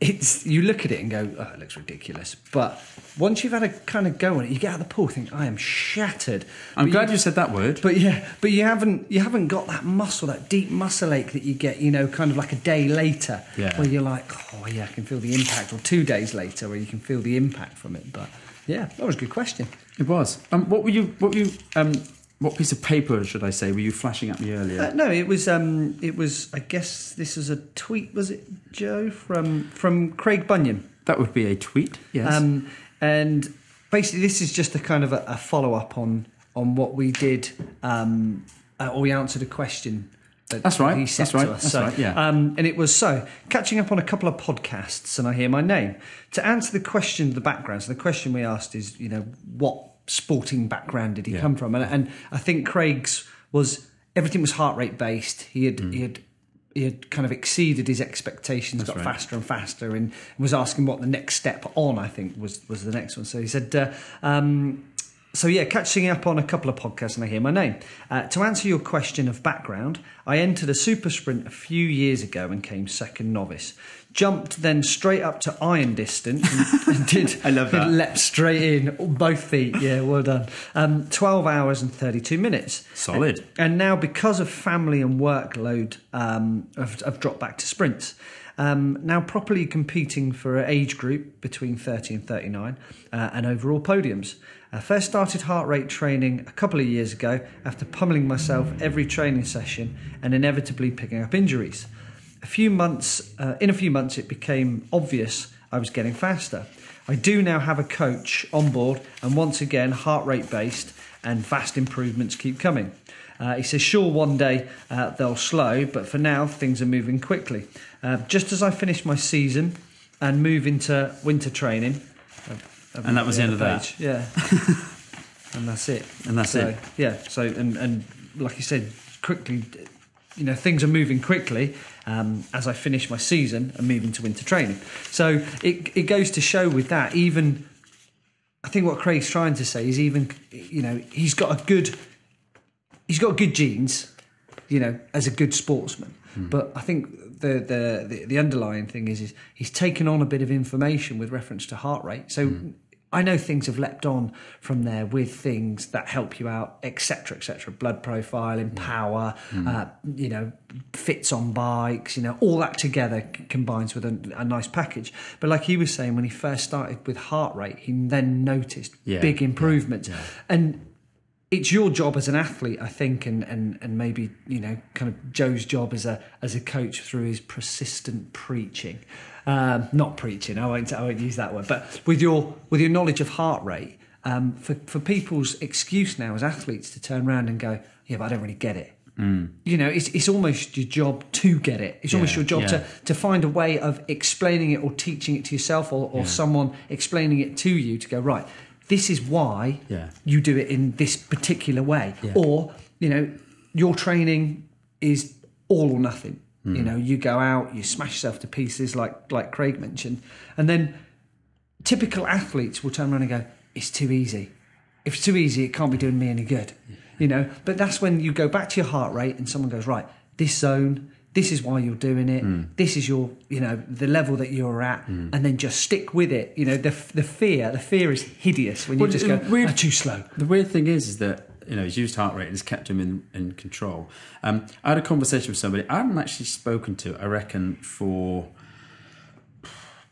S2: it's you look at it and go, oh, it looks ridiculous. But once you've had a kind of go on it, you get out of the pool, think, I am shattered.
S1: I'm
S2: but
S1: glad
S2: you,
S1: you, said that word.
S2: But yeah, but you haven't you haven't got that muscle, that deep muscle ache that you get, you know, kind of like a day later,
S1: yeah.
S2: where you're like, oh yeah, I can feel the impact, or two days later, where you can feel the impact from it. But yeah, that was a good question.
S1: It was. Um, what were you? What were you? Um, what piece of paper should I say were you flashing at me earlier?
S2: Uh, no, it was. Um, it was. I guess this was a tweet. Was it Joe from from Craig Bunyan?
S1: That would be a tweet. Yes.
S2: Um, and basically, this is just a kind of a, a follow up on on what we did, um, uh, or we answered a question. That
S1: That's right.
S2: He set
S1: That's right.
S2: To us.
S1: That's
S2: so,
S1: right. Yeah.
S2: Um, and it was so catching up on a couple of podcasts, and I hear my name to answer the question. The background. So the question we asked is, you know, what sporting background did he
S1: Yeah.
S2: come from? And, and I think Craig's was everything was heart rate based. He had he had he had kind of exceeded his expectations, got
S1: right.
S2: faster and faster, and was asking what the next step on. I think was was the next one. So he said. Uh, um, so yeah, catching up on a couple of podcasts and I hear my name. Uh, to answer your question of background, I entered a super sprint a few years ago and came second novice. Jumped then straight up to iron distance and, (laughs) and did.
S1: I love that.
S2: It leapt straight in, both feet. Yeah, well done. Um, Twelve hours and thirty-two minutes.
S1: Solid.
S2: And now, because of family and workload, um, I've, I've dropped back to sprints. Um, now, properly competing for an age group between 30 and 39 uh, and overall podiums. I first started heart rate training a couple of years ago after pummeling myself every training session and inevitably picking up injuries. A few months, uh, in a few months, it became obvious I was getting faster. I do now have a coach on board, and once again, heart rate based, and fast improvements keep coming. Uh, he says, sure, one day uh, they'll slow, but for now, things are moving quickly. Uh, just as I finish my season and move into winter training,
S1: And that was the end of that?
S2: page, Yeah. (laughs) and that's it.
S1: And that's
S2: so,
S1: it.
S2: Yeah. So, and, and like you said, quickly, you know, things are moving quickly um, as I finish my season and move into winter training. So it, it goes to show with that, even, I think what Craig's trying to say is even, you know, he's got a good, he's got good genes, you know, as a good sportsman. But I think the, the the the underlying thing is is he's taken on a bit of information with reference to heart rate. So I know things have leapt on from there with things that help you out, etc., etc. Blood profiling, power, uh, you know, fits on bikes, you know, all that together combines with a, a nice package. But like he was saying, when he first started with heart rate, he then noticed
S1: Yeah,
S2: big
S1: yeah,
S2: improvements,
S1: yeah.
S2: and it's your job as an athlete, I think, and, and, and maybe you know, kind of Joe's job as a as a coach through his persistent preaching, um, not preaching. I won't I won't use that word, but with your with your knowledge of heart rate, um, for for people's excuse now as athletes to turn around and go, yeah, but I don't really get it. You know, it's it's almost your job to get it. It's almost your job
S1: yeah.
S2: to to find a way of explaining it or teaching it to yourself or, or someone explaining it to you to go right. This is why
S1: Yeah.
S2: you do it in this particular way
S1: Yeah.
S2: or you know your training is all or nothing you
S1: Hmm.
S2: know you go out you smash yourself to pieces like like craig mentioned. And then typical athletes will turn around and go it's too easy. If it's too easy it can't be doing me any good. You know? But that's when you go back to your heart rate and someone goes right this zone this is why you're doing it.
S1: Hmm.
S2: this is your you know the level that you're at. And then just stick with it. You know the the fear the fear is hideous when you
S1: Well,
S2: just go "Ah, too slow.
S1: The weird thing is, is that you know he's used heart rate and has kept him in, in control. Um, I had a conversation with somebody I haven't actually spoken to. I reckon for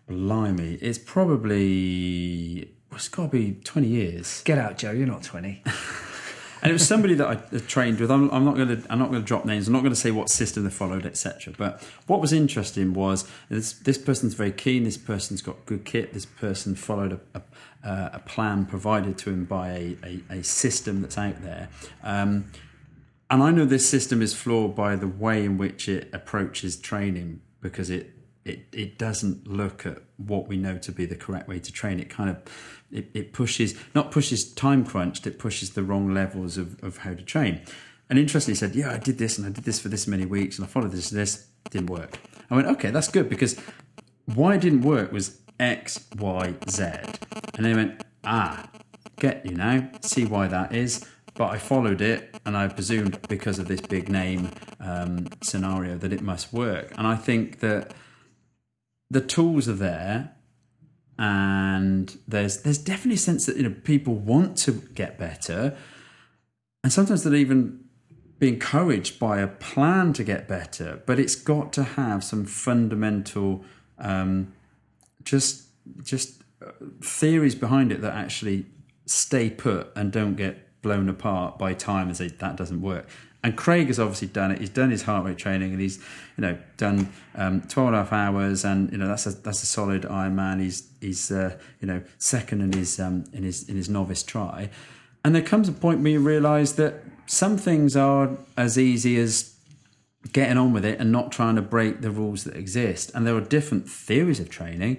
S1: blimey, it's probably it's got to be twenty years.
S2: get out joe you're not 20 (laughs)
S1: And it was somebody that I trained with. I'm, I'm not going to. I'm not going to drop names. I'm not going to say what system they followed, etc. But what was interesting was this, this person's very keen. This person's got good kit. This person followed a, a, uh, a plan provided to him by a, a, a system that's out there. Um, and I know this system is flawed by the way in which it approaches training because it it, it doesn't look at what we know to be the correct way to train. It kind of it, it pushes not pushes time crunched, it pushes the wrong levels of, of how to train. And interestingly, said, "Yeah, I did this and I did this for this many weeks and I followed this and this didn't work." I went, "Okay, that's good because why it didn't work was X, Y, Z." And they went, "Ah, get you now, see why that is." But I followed it, and I presumed because of this big name um, scenario that it must work. And I think that the tools are there, and there's there's definitely a sense that you know people want to get better, and sometimes they'll even be encouraged by a plan to get better. But it's got to have some fundamental, um, just just uh, theories behind it that actually stay put and don't get blown apart by time and say that doesn't work. And Craig has obviously done it. He's done his heart rate training and he's, you know, done um, 12 and a half hours and, you know, that's a, that's a solid Ironman. He's, he's, uh, you know, second in his, um, in his, in his novice tri. And there comes a point where you realise that some things are as easy as getting on with it and not trying to break the rules that exist. And there are different theories of training,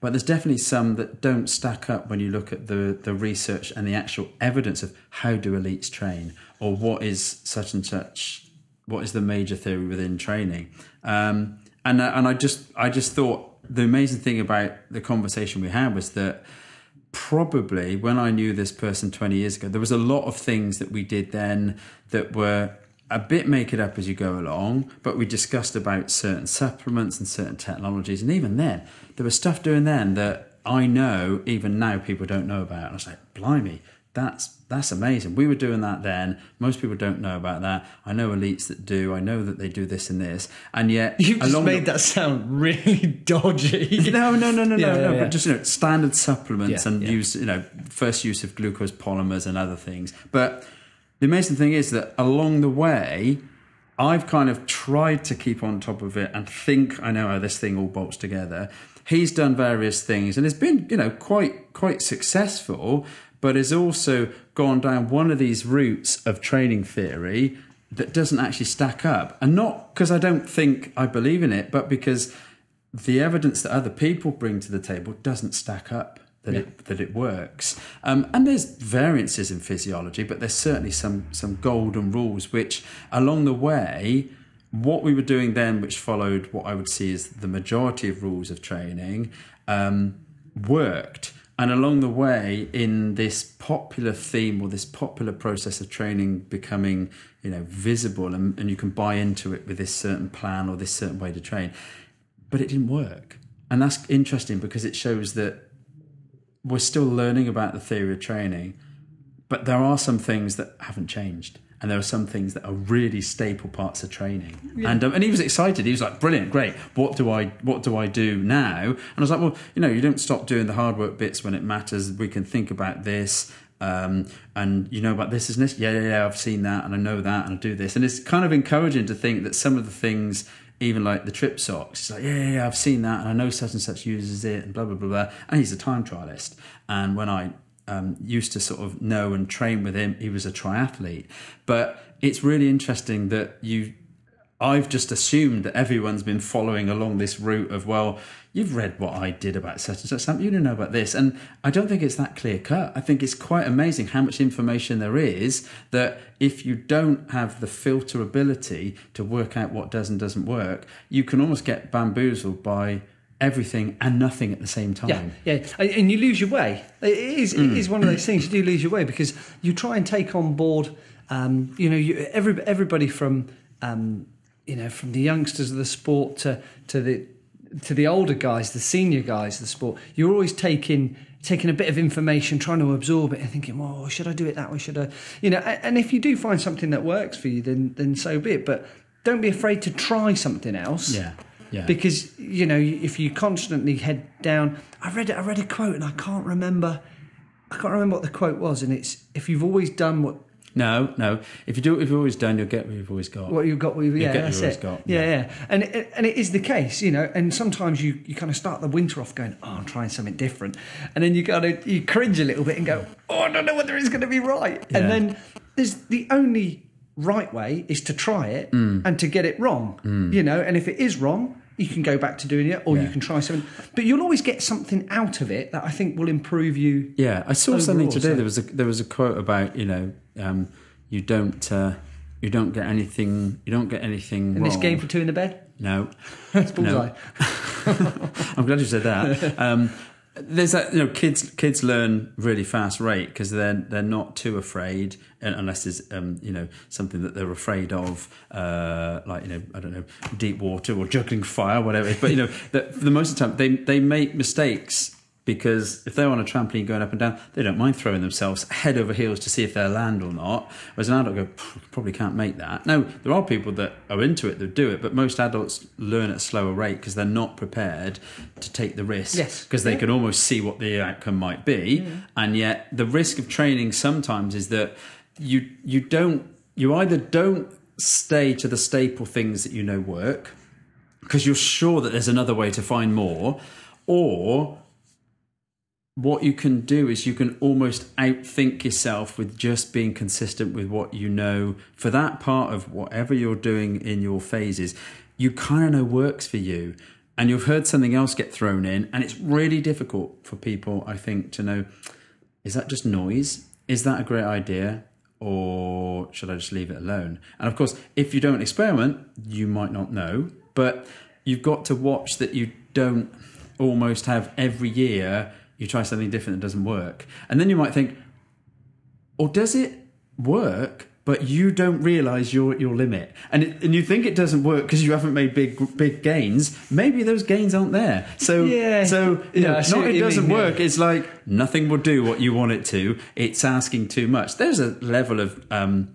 S1: but there's definitely some that don't stack up when you look at the, the research and the actual evidence of how do elites train or what is such and such, what is the major theory within training. Um, and, uh, and I just I just thought the amazing thing about the conversation we had was that probably when I knew this person 20 years ago, there was a lot of things that we did then that were a bit make it up as you go along, but we discussed about certain supplements and certain technologies. And even then, there was stuff doing then that I know even now people don't know about. And I was like, blimey, that's that's amazing. We were doing that then. Most people don't know about that. I know elites that do. I know that they do this and this, and yet (laughs)
S2: You just
S1: along the-
S2: made that sound really (laughs) dodgy.
S1: no, no, no, no,
S2: Yeah,
S1: no,
S2: yeah,
S1: no.
S2: yeah.
S1: But just you know, standard supplements and use you know first use of glucose polymers and other things. But the amazing thing is that along the way, I've kind of tried to keep on top of it and think I know how this thing all bolts together. He's done various things and has been you know quite quite successful, but has also gone down one of these routes of training theory that doesn't actually stack up, and not because I don't think I believe in it, but because the evidence that other people bring to the table doesn't stack up that it that it works. Um, and there's variances in physiology, but there's certainly some some golden rules which along the way what we were doing then, which followed what I would see as the majority of rules of training, um, worked. And along the way, in this popular theme or this popular process of training becoming, you know, visible, and, and you can buy into it with this certain plan or this certain way to train, but it didn't work. And that's interesting because it shows that we're still learning about the theory of training, but there are some things that haven't changed. And there are some things that are really staple parts of training, and um, and he was excited. He was like, "Brilliant, great! What do I what do I do now?" And I was like, "Well, you know, you don't stop doing the hard work bits when it matters. We can think about this, um, and you know about this, isn't this? Yeah, yeah, yeah. I've seen that, and I know that, and I do this, and it's kind of encouraging to think that some of the things even like the trip socks. It's like, yeah, yeah, yeah, I've seen that, and I know such and such uses it, and blah blah blah blah. And he's a time trialist. And when I um, used to sort of know and train with him, he was a triathlete. But it's really interesting that you. I've just assumed that everyone's been following along this route of well, you've read what I did about such and such, something you don't know about this, and I don't think it's that clear cut. I think it's quite amazing how much information there is that if you don't have the filter ability to work out what does and doesn't work, you can almost get bamboozled by everything and nothing at the same time.
S2: Yeah, yeah, and you lose your way. It is, it is one of those things. You do lose your way because you try and take on board. Um, you know, you, every everybody from um, you know from the youngsters of the sport to to the to the older guys, the senior guys the sport. You're always taking taking a bit of information, trying to absorb it, and thinking, "Well, should I do it that way? Should I?" You know, and if you do find something that works for you, then then so be it. But don't be afraid to try something else
S1: Yeah. Yeah.
S2: because you know if you constantly head down i read it i read a quote and i can't remember i can't remember what the quote was and it's if you've always done what
S1: no, no. If you do what you've always done, you'll get what you've always got.
S2: what you've got yeah
S1: what
S2: that's
S1: you've always
S2: it
S1: got,
S2: yeah,
S1: yeah.
S2: yeah and it, and it is the case you know and sometimes you you kind of start the winter off going oh i'm trying something different and then you kind of you cringe a little bit and go oh i don't know whether it's going to be right
S1: Yeah.
S2: and then there's the only right way is to try it
S1: Mm.
S2: and to get it wrong you know and if it is wrong you can go back to doing it or you can try something but you'll always get something out of it that i think will improve you
S1: Yeah, I saw something today.
S2: so-
S1: There was a there was a quote about you know um, you don't uh, you don't get anything you don't get anything
S2: in this game for two in the bed?
S1: No, (laughs)
S2: it's bullseye. (laughs)
S1: I'm glad you said that. Um, there's that you know kids kids learn really fast rate because they're they're not too afraid uh, unless there's um, you know something that they're afraid of uh, like you know I don't know deep water or juggling fire whatever. But you know that for the most of the time they they make mistakes because if they're on a trampoline going up and down they don't mind throwing themselves head over heels to see if they'll land or not whereas an adult go probably can't make that now there are people that are into it that do it but most adults learn at a slower rate because they're not prepared to take the risk
S2: Yes.
S1: because they
S2: Yeah.
S1: can almost see what the outcome might be mm. and yet the risk of training sometimes is that you you don't you either don't stay to the staple things that you know work because you're sure that there's another way to find more or what you can do is you can almost outthink yourself with just being consistent with what you know for that part of whatever you're doing in your phases. You kind of know works for you and you've heard something else get thrown in and it's really difficult for people i think to know is that just noise? Is that a great idea? Or should i just leave it alone? And of course if you don't experiment you might not know but you've got to watch that you don't almost have every year you try something different that doesn't work, and then you might think, or does it work? But you don't realize your your limit, and it, and you think it doesn't work because you haven't made big big gains. Maybe those gains aren't there. So
S2: Yeah.
S1: so you
S2: Yeah,
S1: know, not it doesn't
S2: mean, yeah.
S1: work. It's like nothing will do what you want it to. It's asking too much. There's a level of um,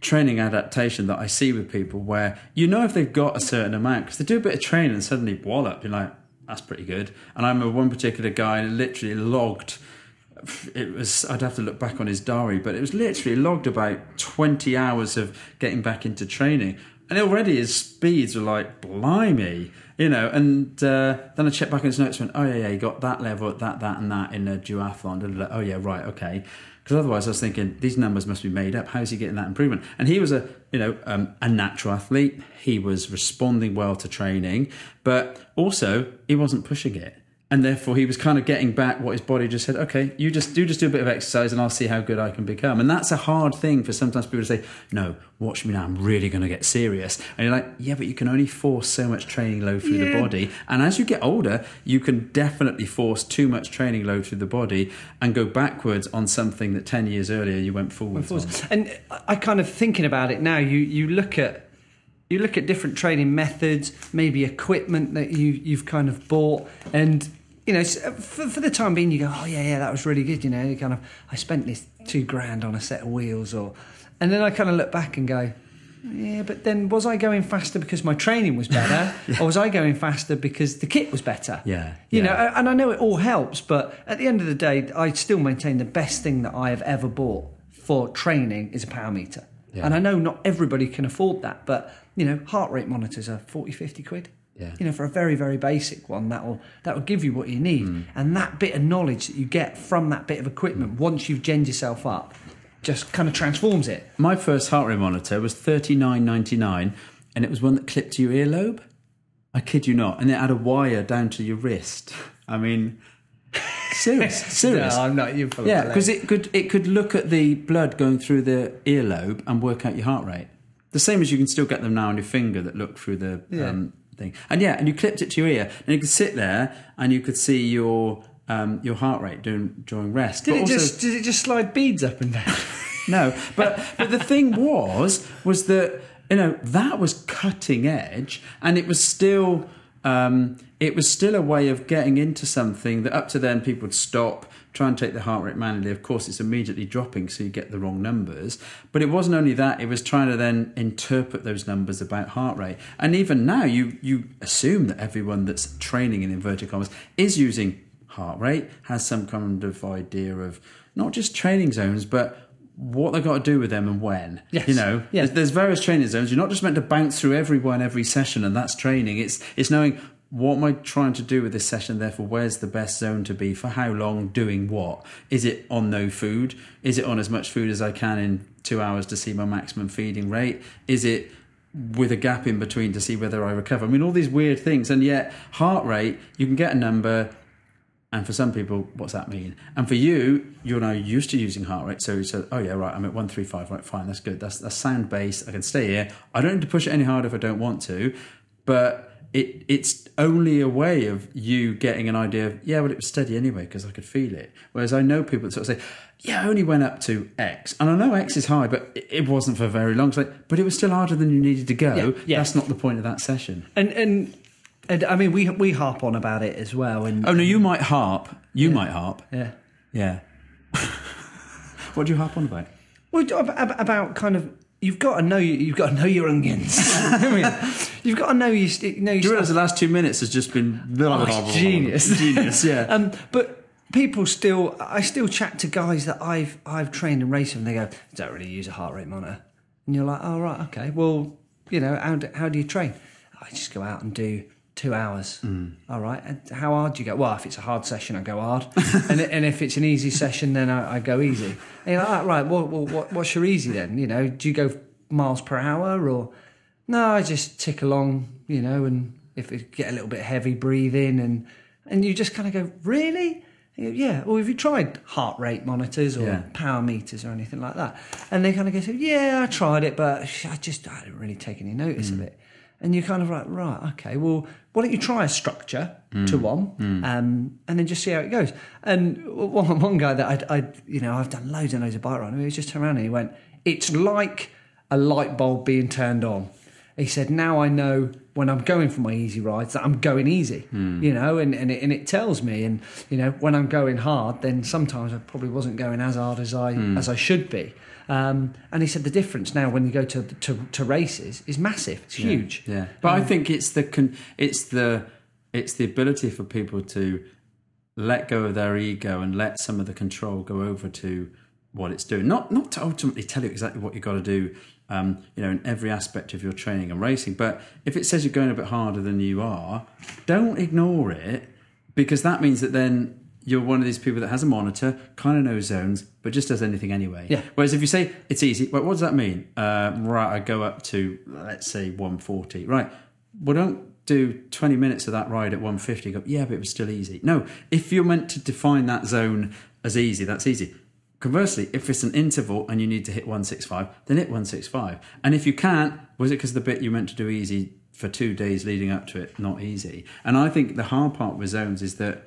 S1: training adaptation that I see with people where you know if they've got a certain amount because they do a bit of training and suddenly wallop, you're like, that's pretty good. And I remember one particular guy literally logged. It was I'd have to look back on his diary, but it was literally logged about twenty hours of getting back into training, and already his speeds were like blimey, you know. And uh, then I checked back on his notes, and went, oh yeah, yeah, he got that level, at that, that, and that in a duathlon. Oh yeah, right, okay. Because otherwise, I was thinking these numbers must be made up. How's he getting that improvement? And he was a, you know, um, a natural athlete. He was responding well to training, but also he wasn't pushing it, and therefore he was kind of getting back what his body just said. Okay, you just do just do a bit of exercise, and I'll see how good I can become. And that's a hard thing for sometimes people to say. No, watch me now. I'm really going to get serious. And you're like, yeah, but you can only force so much training load through the body. And as you get older, you can definitely force too much training load through the body and go backwards on something that 10 years earlier you went forwards on.
S2: And I kind of thinking about it now. You you look at you look at different training methods, maybe equipment that you you've kind of bought, and you know for, for the time being, you go, oh yeah, yeah, that was really good. You know, you kind of I spent this two grand on a set of wheels, or and then I kind of look back and go. Yeah, but then was I going faster because my training was better, (laughs) or was I going faster because the kit was better?
S1: Yeah,
S2: you
S1: yeah.
S2: know, and I know it all helps, but at the end of the day, I still maintain the best thing that I have ever bought for training is a power meter.
S1: Yeah.
S2: And I know not everybody can afford that, but you know, heart rate monitors are 40, 50 quid.
S1: Yeah.
S2: You know, for a very, very basic one, that'll that'll give you what you need.
S1: Hmm.
S2: And that bit of knowledge that you get from that bit of equipment, once you've genned yourself up, just kind of transforms it.
S1: My first heart rate monitor was thirty nine ninety nine, and it was one that clipped to your earlobe. I kid you not, and it had a wire down to your wrist. (laughs) I mean, serious, (laughs) serious.
S2: No, I'm not. You're
S1: yeah, because it could it could look at the blood going through the earlobe and work out your heart rate. The same as you can still get them now on your finger that look through the
S2: Yeah.
S1: um, thing. And yeah, and you clipped it to your ear, and you could sit there and you could see your um, your heart rate during during rest.
S2: Did
S1: But
S2: it
S1: also-
S2: just did it just slide beads up and down? (laughs) (laughs)
S1: no, but but the thing was was that you know that was cutting edge, and it was still um, it was still a way of getting into something that up to then people would stop. Try and take the heart rate manually. Of course, it's immediately dropping, so you get the wrong numbers. But it wasn't only that; it was trying to then interpret those numbers about heart rate. And even now, you you assume that everyone that's training in inverted commas is using heart rate, has some kind of idea of not just training zones, but what they've got to do with them and when.
S2: Yes.
S1: You know, there's, there's various training zones. You're not just meant to bounce through every one every session, and that's training. It's it's knowing what am I trying to do with this session. Therefore, where's the best zone to be for how long, doing what? Is it on no food? Is it on as much food as I can in two hours to see my maximum feeding rate? Is it with a gap in between to see whether I recover? I mean, all these weird things, and yet heart rate, you can get a number. And for some people, what's that mean? And for you, you're now used to using heart rate. So you said, oh, yeah, right, I'm at 135. Right, fine, that's good. That's, that's sound base. I can stay here. I don't need to push it any harder if I don't want to. But it, it's only a way of you getting an idea of, yeah, well, it was steady anyway because I could feel it. Whereas I know people that sort of say, yeah, I only went up to X. And I know X is high, but it- wasn't for very long. But it was still harder than you needed to go.
S2: Yeah, yeah.
S1: That's not the point of that session.
S2: And and and I mean, we we harp on about it as well. And
S1: Oh, no, you might harp. You might harp.
S2: yeah.
S1: Yeah. (laughs) what do you harp on about?
S2: Well, ab- ab- about kind of you've got to know you, you've got to know your onions. (laughs) (laughs) You've got to know you know your
S1: Do you realise the last two minutes has just been
S2: Oh, it's genius. (laughs)
S1: genius? Yeah.
S2: Um, but people still, I still chat to guys that I've I've trained and raced with, and they go, "Don't really use a heart rate monitor," and you're like, "Oh right, okay. Well, you know, how do, how do you train?" I just go out and do two hours. All right. And how hard do you go? Well, if it's a hard session, I go hard, (laughs) and and if it's an easy session, then I, I go easy. And you're like, "Ah, right. Well, well, what, what's your easy then? You know, do you go miles per hour or? No, I just tick along, you know, and if it get a little bit heavy, breathe in, and and you just kind of go, really? Go, yeah. Or have you tried heart rate monitors or
S1: Yeah.
S2: power meters or anything like that? And they kind of go, yeah, I tried it, but I just I didn't really take any notice of it. And you're kind of like, right, okay, well, why don't you try a structure
S1: Mm.
S2: to one, um, and then just see how it goes. And one, (laughs) one guy that I, I, you know, I've done loads and loads of bike riding. He was just turned around and he went, "It's like a light bulb being turned on." He said, "Now I know when I'm going for my easy rides that I'm going easy, you know, and and it, and it tells me, and you know, when I'm going hard, then sometimes I probably wasn't going as hard as I as I should be." Um, and he said the difference now when you go to to, to races is massive. It's huge.
S1: Yeah, but I think it's the con- it's the it's the ability for people to let go of their ego and let some of the control go over to what it's doing. Not not to ultimately tell you exactly what you've got to do. Um, you know, in every aspect of your training and racing. But if it says you're going a bit harder than you are, don't ignore it because that means that then you're one of these people that has a monitor, kind of knows zones, but just does anything anyway.
S2: Yeah.
S1: Whereas if you say it's easy, well, what does that mean? Uh, right, I go up to let's say 140. Right. Well, don't do 20 minutes of that ride at 150. Go, yeah, but it was still easy. No, if you're meant to define that zone as easy, that's easy. Conversely, if it's an interval and you need to hit 165, then hit 165. And if you can't, was it because the bit you meant to do easy for two days leading up to it, not easy? And I think the hard part with zones is that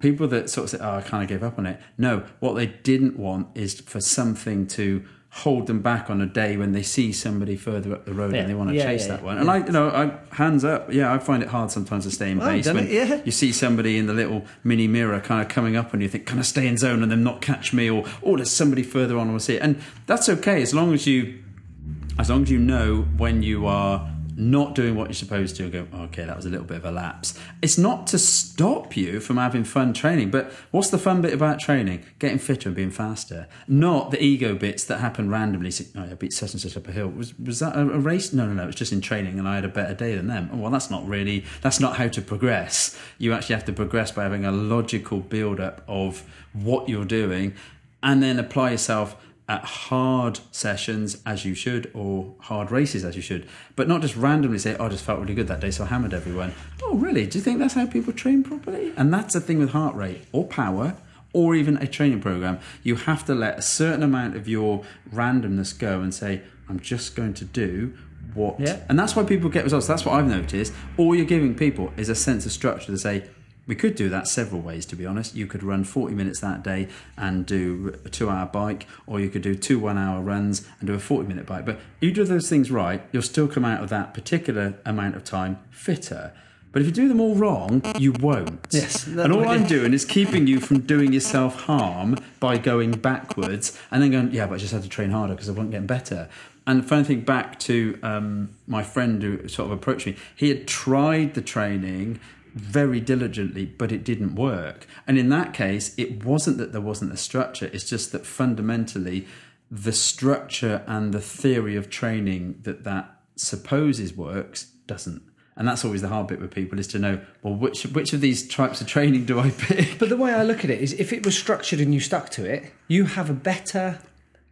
S1: people that sort of say, "Oh, I kind of gave up on it." No, what they didn't want is for something to hold them back on a day when they see somebody further up the road
S2: Yeah.
S1: and they want to
S2: Yeah,
S1: chase
S2: yeah,
S1: that one. And I, you know, I hands up. Yeah, I find it hard sometimes to stay in
S2: Well,
S1: base when
S2: it, yeah.
S1: you see somebody in the little mini mirror kind of coming up and you think, "Can I stay in zone and them not catch me?" Or, "Oh, there's somebody further on. I want to see it." And that's okay as long as you as long as you know when you are not doing what you're supposed to go okay that was a little bit of a lapse. It's not to stop you from having fun training but what's the fun bit about training? Getting fitter and being faster. Not the ego bits that happen randomly so, oh, I beat such and such up a hill. Was, was that a, a race? No no no it was just in training and I had a better day than them. Oh, well that's not really that's not how to progress. You actually have to progress by having a logical build up of what you're doing and then apply yourself at hard sessions as you should or hard races as you should. But not just randomly say oh, i just felt really good that day so i hammered everyone. Oh really? Do you think that's how people train properly? And that's the thing with heart rate or power or even a training program. You have to let a certain amount of your randomness go and say i'm just going to do what
S2: Yeah.
S1: and that's why people get results. That's what i've noticed. All you're giving people is a sense of structure to say we could do that several ways, to be honest. You could run 40 minutes that day and do a two hour bike, or you could do two one hour runs and do a 40 minute bike. But if you do those things right, you'll still come out of that particular amount of time fitter. But if you do them all wrong, you won't.
S2: Yes,
S1: And all I'm doing is keeping you from doing yourself harm by going backwards and then going, yeah, but I just had to train harder because I wasn't getting better. And the funny thing, back to um, my friend who sort of approached me, he had tried the training very diligently, but it didn't work. And in that case, it wasn't that there wasn't a structure, it's just that fundamentally, the structure and the theory of training that that supposes works doesn't. And that's always the hard bit with people is to know, well, which which of these types of training do I pick?
S2: But the way I look at it is, if it was structured and you stuck to it, you have a better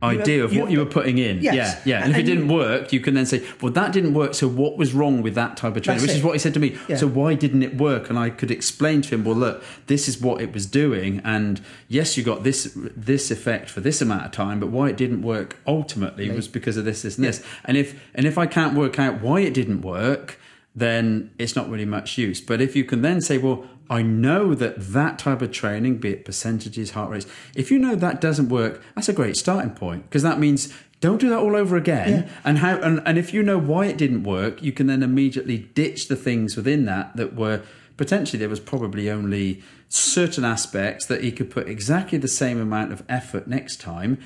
S1: idea of what you were putting in.
S2: Yes.
S1: Yeah, yeah. And if it didn't work, you can then say, well, that didn't work. So what was wrong with that type of training? Which is what he said to me.
S2: Yeah.
S1: So why didn't it work? And I could explain to him, well, look, this is what it was doing, and yes, you got this this effect for this amount of time, but why it didn't work ultimately was because of this, this, and this. And if and if I can't work out why it didn't work, then it's not really much use. But if you can then say, well, I know that that type of training, be it percentages, heart rates, if you know that doesn't work, that's a great starting point because that means don't do that all over again. And how and, and if you know why it didn't work, you can then immediately ditch the things within that that were potentially there was probably only certain aspects that he could put exactly the same amount of effort next time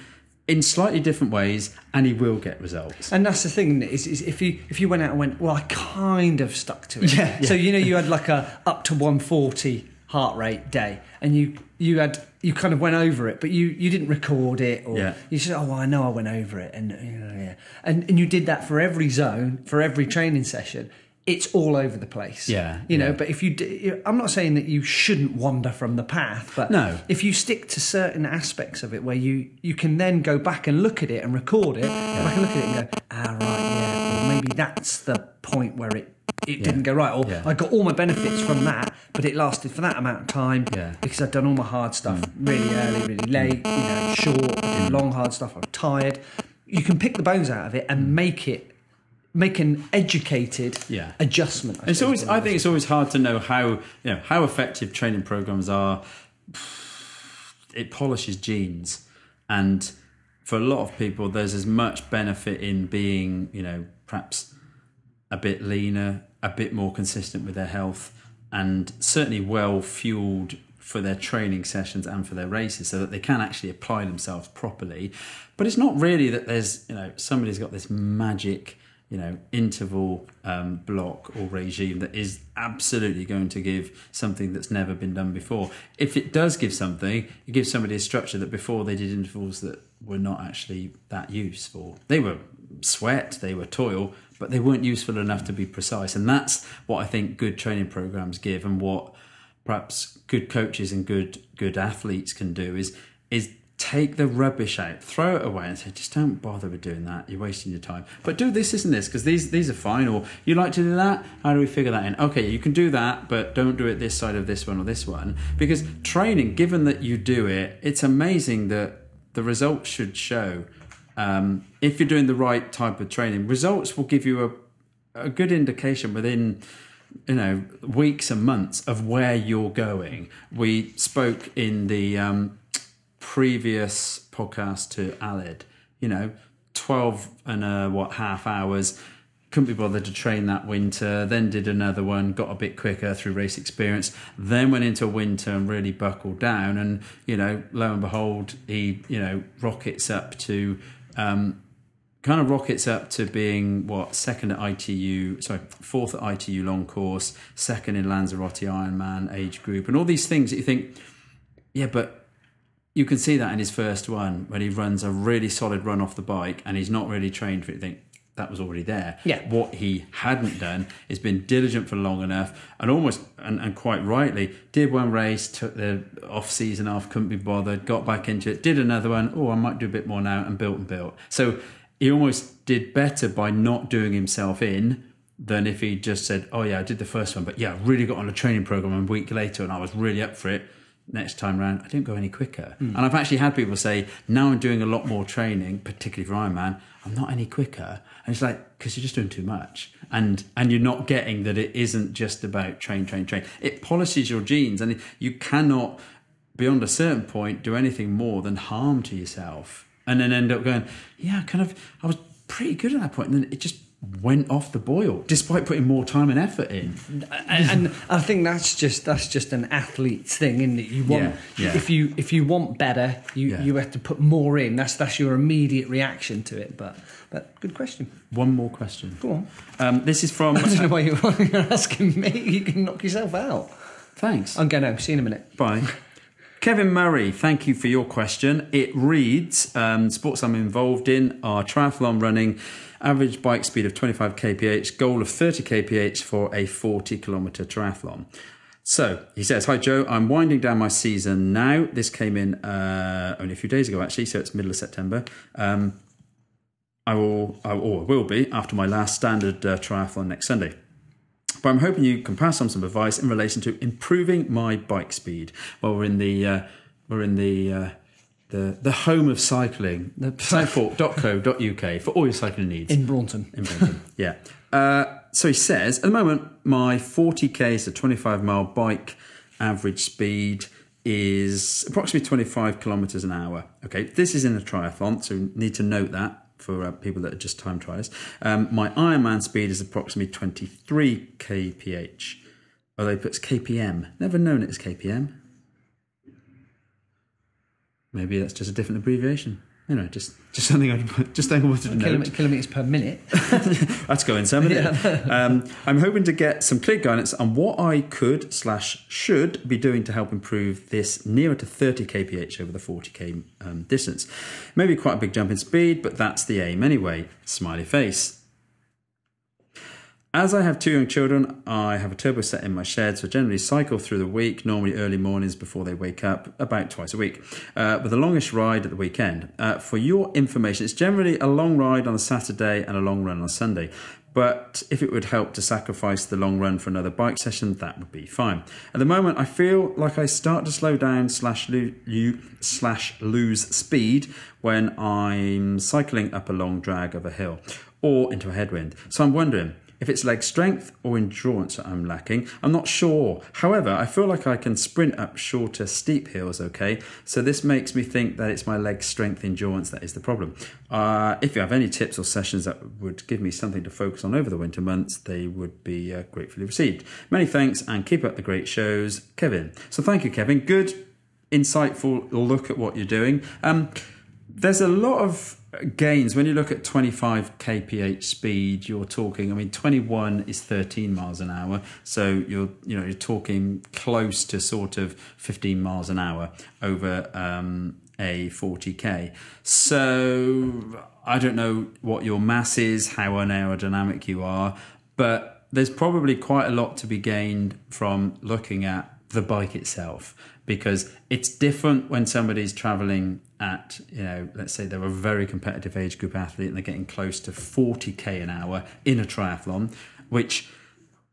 S1: in slightly different ways and he will get results.
S2: And that's the thing is, is if you if you went out and went, well, I kind of stuck to it. (laughs)
S1: Yeah,
S2: So you know, you had like a up to 140 heart rate day, and you you had you kind of went over it, but you you didn't record it, or
S1: Yeah.
S2: you said, oh, well, I know I went over it, and you know, yeah, and and you did that for every zone, for every training session. It's all over the place.
S1: Yeah,
S2: you know.
S1: yeah.
S2: But if you, I'm not saying that you shouldn't wander from the path, but
S1: No.
S2: if you stick to certain aspects of it where you you can then go back and look at it and record it, go back and look at it and go, ah right, yeah, well, maybe that's the point where it it didn't go right, or
S1: Yeah.
S2: I got all my benefits from that, but it lasted for that amount of time
S1: Yeah. Mm.
S2: because I'd done all my hard stuff really early, really late, you know, short, I long hard stuff. I'm tired. You can pick the bones out of it and make it make an educated
S1: Yeah.
S2: adjustment. I
S1: It's always. I think it's always hard to know how you know how effective training programs are. It polishes genes, and for a lot of people, there's as much benefit in being you know perhaps a bit leaner, a bit more consistent with their health, and certainly well fueled for their training sessions and for their races, so that they can actually apply themselves properly. But it's not really that there's you know somebody's got this magic you know interval um, block or regime that is absolutely going to give something that's never been done before. If it does give something, it gives somebody a structure that before they did intervals that were not actually that useful. They were sweat, they were toil, but they weren't useful enough to be precise. And that's what I think good training programs give, and what perhaps good coaches and good good athletes can do is is take the rubbish out, throw it away, and say, just don't bother with doing that. You're wasting your time. But do this, isn't this? Because these these are fine. Or you like to do that? How do we figure that in? Okay, you can do that, but don't do it this side of this one or this one. Because training, given that you do it, it's amazing that the results should show. Um, if you're doing the right type of training, results will give you a a good indication within you know weeks and months of where you're going. We spoke in the um, previous podcast to Aled, You know, twelve and a what half hours. Couldn't be bothered to train that winter. Then did another one, got a bit quicker through race experience. Then went into winter and really buckled down. And you know, lo and behold, he you know rockets up to um, kind of rockets up to being what second at ITU, sorry, fourth at ITU long course, second in Lanzarote Ironman age group, and all these things that you think, yeah, but you can see that in his first one when he runs a really solid run off the bike and he's not really trained for it. Think that was already there.
S2: Yeah.
S1: What he hadn't done is been diligent for long enough and almost and, and quite rightly did one race, took the off season off, couldn't be bothered, got back into it, did another one. Oh, I might do a bit more now, and built and built. So he almost did better by not doing himself in than if he just said, "Oh yeah, I did the first one, but yeah, I really got on a training program a week later, and I was really up for it." Next time round, I didn't go any quicker. Hmm. And I've actually had people say, now I'm doing a lot more training, particularly for Ironman, I'm not any quicker. And it's like, because you're just doing too much. And and you're not getting that it isn't just about train, train, train. It polishes your genes, and you cannot, beyond a certain point, do anything more than harm to yourself. And then end up going, yeah, kind of, I was pretty good at that point, and then it just went off the boil, despite putting more time and effort in.
S2: and, and I think that's just that's just an athlete's thing, isn't it? You want
S1: Yeah, yeah.
S2: if you if you want better, you
S1: Yeah.
S2: you have to put more in. That's that's your immediate reaction to it. But but good question.
S1: One more question.
S2: Go on.
S1: Um, this is from. (laughs)
S2: I don't know (laughs) why you're asking me. You can knock yourself out.
S1: Thanks.
S2: I'm going home. See you in a minute.
S1: Bye. Kevin Murray, thank you for your question. It reads um, Sports I'm involved in are triathlon running, average bike speed of 25 kph, goal of 30 kph for a 40 kilometre triathlon. So he says, Hi Joe, I'm winding down my season now. This came in uh, only a few days ago, actually, so it's middle of September. Um, I will, I, or will be, after my last standard uh, triathlon next Sunday. But I'm hoping you can pass on some advice in relation to improving my bike speed. Well, we're in the uh, we're in the uh, the the home of cycling, southfork.co.uk (laughs) for all your cycling needs
S2: In Braunton.
S1: in Brighton. (laughs) yeah. Uh, so he says, at the moment, my 40k, so 25 mile bike average speed is approximately 25 kilometers an hour. Okay, this is in a triathlon, so need to note that for uh, people that are just time trialists. Um, my Ironman speed is approximately 23 kph. Although he puts kpm. Never known it as kpm. Maybe that's just a different abbreviation. You know, just just something I just something I wanted to.
S2: Kilometre, kilometres per minute. (laughs)
S1: That's going some, isn't? Um, I'm hoping to get some clear guidance on what I could slash should be doing to help improve this nearer to 30 kph over the 40k um, distance. Maybe quite a big jump in speed, but that's the aim anyway. Smiley face. As I have two young children, I have a turbo set in my shed, so I generally cycle through the week, normally early mornings before they wake up, about twice a week, uh, with the longest ride at the weekend. Uh, for your information, it's generally a long ride on a Saturday and a long run on a Sunday. But if it would help to sacrifice the long run for another bike session, that would be fine. At the moment, I feel like I start to slow down slash lo- slash lose speed when I'm cycling up a long drag of a hill. or into a headwind. So I'm wondering if it's leg strength or endurance that I'm lacking. I'm not sure. However, I feel like I can sprint up shorter, steep hills, okay? So this makes me think that it's my leg strength endurance that is the problem. Uh, if you have any tips or sessions that would give me something to focus on over the winter months, they would be uh, gratefully received. Many thanks and keep up the great shows, Kevin. So thank you, Kevin. Good, insightful look at what you're doing. Um, there's a lot of gains. When you look at 25 kph speed you're talking i mean 21 is 13 miles an hour. So you're you know you're talking close to sort of 15 miles an hour over um, a 40k so i don't know what your mass is how unaerodynamic you are but there's probably quite a lot to be gained from looking at the bike itself because it's different when somebody's traveling at you know let's say they're a very competitive age group athlete and they're getting close to 40k an hour in a triathlon which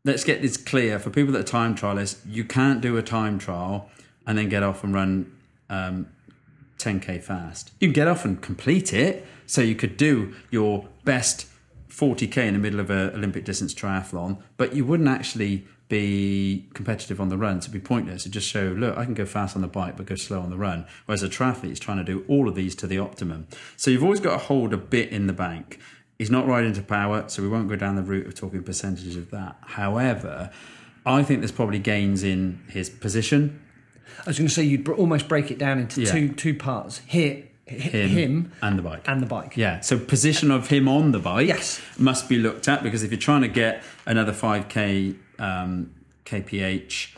S1: let's get this clear for people that are time trialists you can't do a time trial and then get off and run um, 10k fast. You can get off and complete it so you could do your best 40k in the middle of an olympic distance triathlon but you wouldn't actually be competitive on the run to be pointless. To just show, look, I can go fast on the bike but go slow on the run. Whereas a triathlete is trying to do all of these to the optimum. So you've always got to hold a bit in the bank. He's not riding to power, so we won't go down the route of talking percentages of that. However, I think there's probably gains in his position.
S2: I was going to say you'd almost break it down into
S1: Yeah.
S2: two two parts. Here,
S1: Him,
S2: him,
S1: and the bike.
S2: and the bike.
S1: Yeah, so position of him on the bike
S2: Yes.
S1: must be looked at because if you're trying to get another 5k um, kph,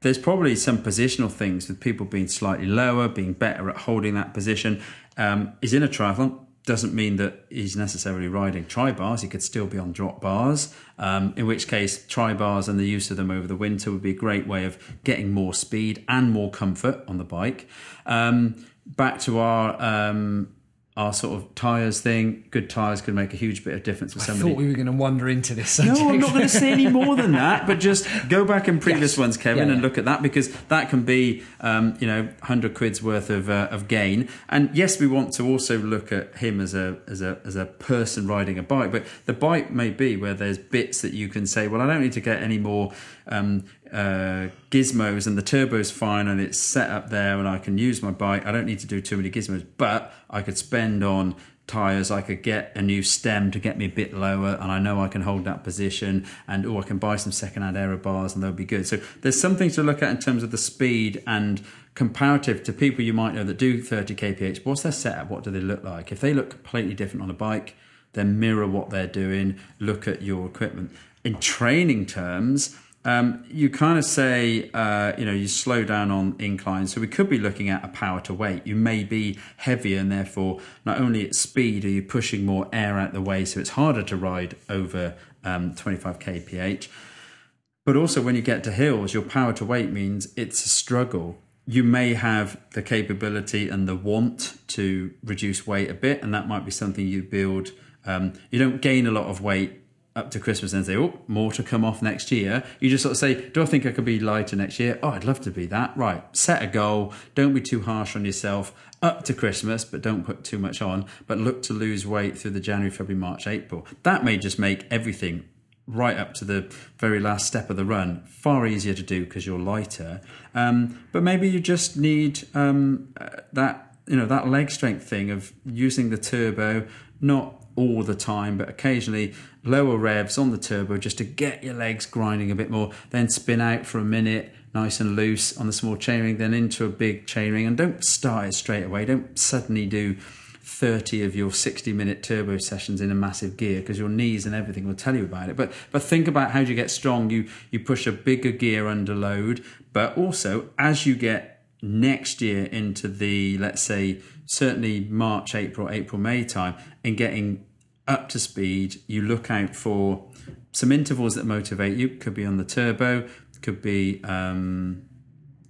S1: there's probably some positional things with people being slightly lower, being better at holding that position. Um, he's in a triathlon. Doesn't mean that he's necessarily riding tri bars. He could still be on drop bars, um, in which case, tri bars and the use of them over the winter would be a great way of getting more speed and more comfort on the bike. Um, back to our um, our sort of tires thing. Good tires could make a huge bit of difference for
S2: I
S1: somebody.
S2: thought we were going to wander into this subject.
S1: No, I'm not going to say any more than that. But just go back in (laughs) previous
S2: Yes.
S1: ones, Kevin,
S2: Yeah,
S1: and
S2: yeah.
S1: look at that because that can be, um, you know, hundred quid's worth of uh, of gain. And yes, we want to also look at him as a as a as a person riding a bike. But the bike may be where there's bits that you can say, well, I don't need to get any more. Um, uh, gizmos and the turbo's fine and it's set up there and I can use my bike. I don't need to do too many gizmos, but I could spend on tires. I could get a new stem to get me a bit lower and i know i can hold that position and oh i can buy some second-hand aero bars and they'll be good. So there's something to look at in terms of the speed and comparative to people you might know that do 30 kph. What's their setup? What do they look like? If they look completely different on a bike then mirror what they're doing. Look at your equipment. In training terms um, you kind of say, uh, you know, you slow down on inclines. So we could be looking at a power to weight. You may be heavier, and therefore, not only at speed are you pushing more air out the way, so it's harder to ride over um, 25 kph. But also, when you get to hills, your power to weight means it's a struggle. You may have the capability and the want to reduce weight a bit, and that might be something you build. Um, you don't gain a lot of weight up to Christmas and say, oh, more to come off next year. You just sort of say, do I think I could be lighter next year? Oh, I'd love to be that. Right. Set a goal. Don't be too harsh on yourself up to Christmas, but don't put too much on. But look to lose weight through the January, February, March, April. That may just make everything right up to the very last step of the run far easier to do because you're lighter. Um, but maybe you just need um, that you know that leg strength thing of using the turbo not all the time but occasionally lower revs on the turbo just to get your legs grinding a bit more then spin out for a minute nice and loose on the small chainring then into a big chainring and don't start it straight away. Don't suddenly do 30 of your 60 minute turbo sessions in a massive gear because your knees and everything will tell you about it. But but think about how you get strong. You you push a bigger gear under load but also as you get next year into the let's say certainly March April April May time and getting up to speed you look out for some intervals that motivate you could be on the turbo could be um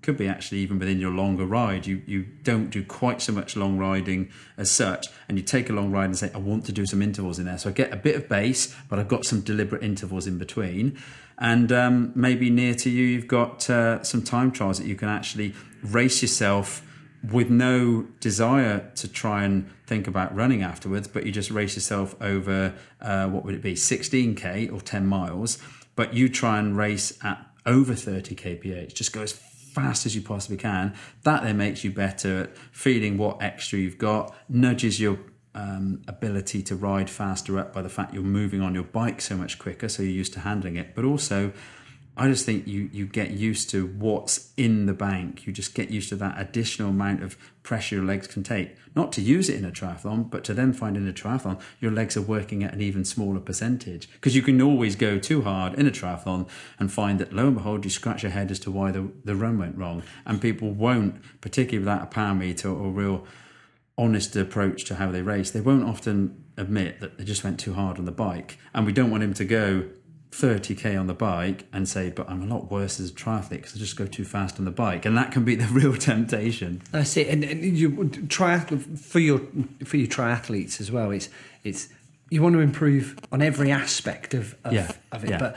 S1: could be actually even within your longer ride. You you don't do quite so much long riding as such, and you take a long ride and say, I want to do some intervals in there. So I get a bit of base, but I've got some deliberate intervals in between. And um, maybe near to you, you've got uh, some time trials that you can actually race yourself with no desire to try and think about running afterwards, but you just race yourself over uh, what would it be, 16k or 10 miles, but you try and race at over 30 kph, just go as fast as you possibly can. That then makes you better at feeling what extra you've got, nudges your um, ability to ride faster up by the fact you're moving on your bike so much quicker, so you're used to handling it, but also I just think you you get used to what's in the bank. You just get used to that additional amount of pressure your legs can take. Not to use it in a triathlon, but to then find in a triathlon your legs are working at an even smaller percentage. Because you can always go too hard in a triathlon and find that lo and behold you scratch your head as to why the, the run went wrong. And people won't, particularly without a power meter or real honest approach to how they race, they won't often admit that they just went too hard on the bike. And we don't want him to go 30k on the bike and say, but I'm a lot worse as a triathlete because I just go too fast on the bike, and that can be (laughs) the real temptation.
S2: That's it, and, and you triathlete for your for your triathletes as well. It's it's you want to improve on every aspect of of,
S1: Yeah,
S2: of it,
S1: yeah.
S2: but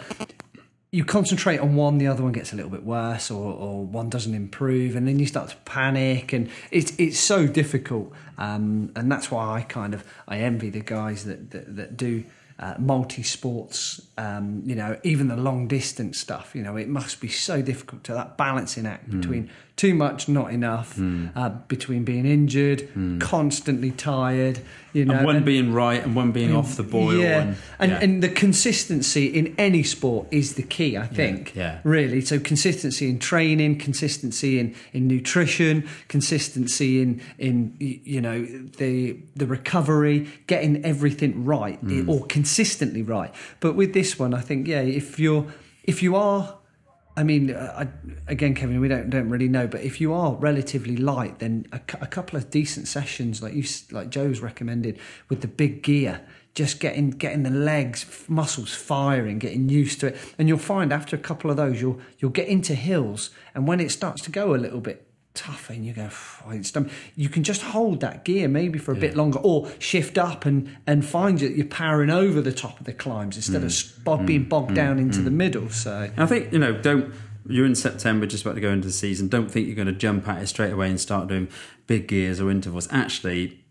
S2: you concentrate on one, the other one gets a little bit worse, or, or one doesn't improve, and then you start to panic, and it's it's so difficult, um, and that's why I kind of I envy the guys that that, that do. Uh, multi sports, um, you know, even the long distance stuff, you know, it must be so difficult to that balancing act
S1: Hmm.
S2: between too much, not enough, uh, between being injured, constantly tired, you know,
S1: and one
S2: and-
S1: being right and one being off the boil.
S2: yeah,
S1: and,
S2: and,
S1: yeah.
S2: and the consistency in any sport is the key, I think.
S1: yeah.
S2: Really. So consistency in training, consistency in, in nutrition, consistency in in you know the the recovery, getting everything right
S1: Mm.
S2: or consistently right. But with this one, I think yeah, if you're if you are. I mean, uh, I, again, Kevin, we don't don't really know, but if you are relatively light, then a, a couple of decent sessions, like you, like Joe's recommended, with the big gear, just getting getting the legs muscles firing, getting used to it, and you'll find after a couple of those, you'll you'll get into hills, and when it starts to go a little bit tougher, and you go, "Oh, it's done," you can just hold that gear maybe for a bit longer, or shift up and and find that you're powering over the top of the climbs instead of mm. spot being mm. bogged mm. down into the middle. So.
S1: I think you know, don't you're in September, just about to go into the season. Don't think you're going to jump at it straight away and start doing big gears or intervals. Actually,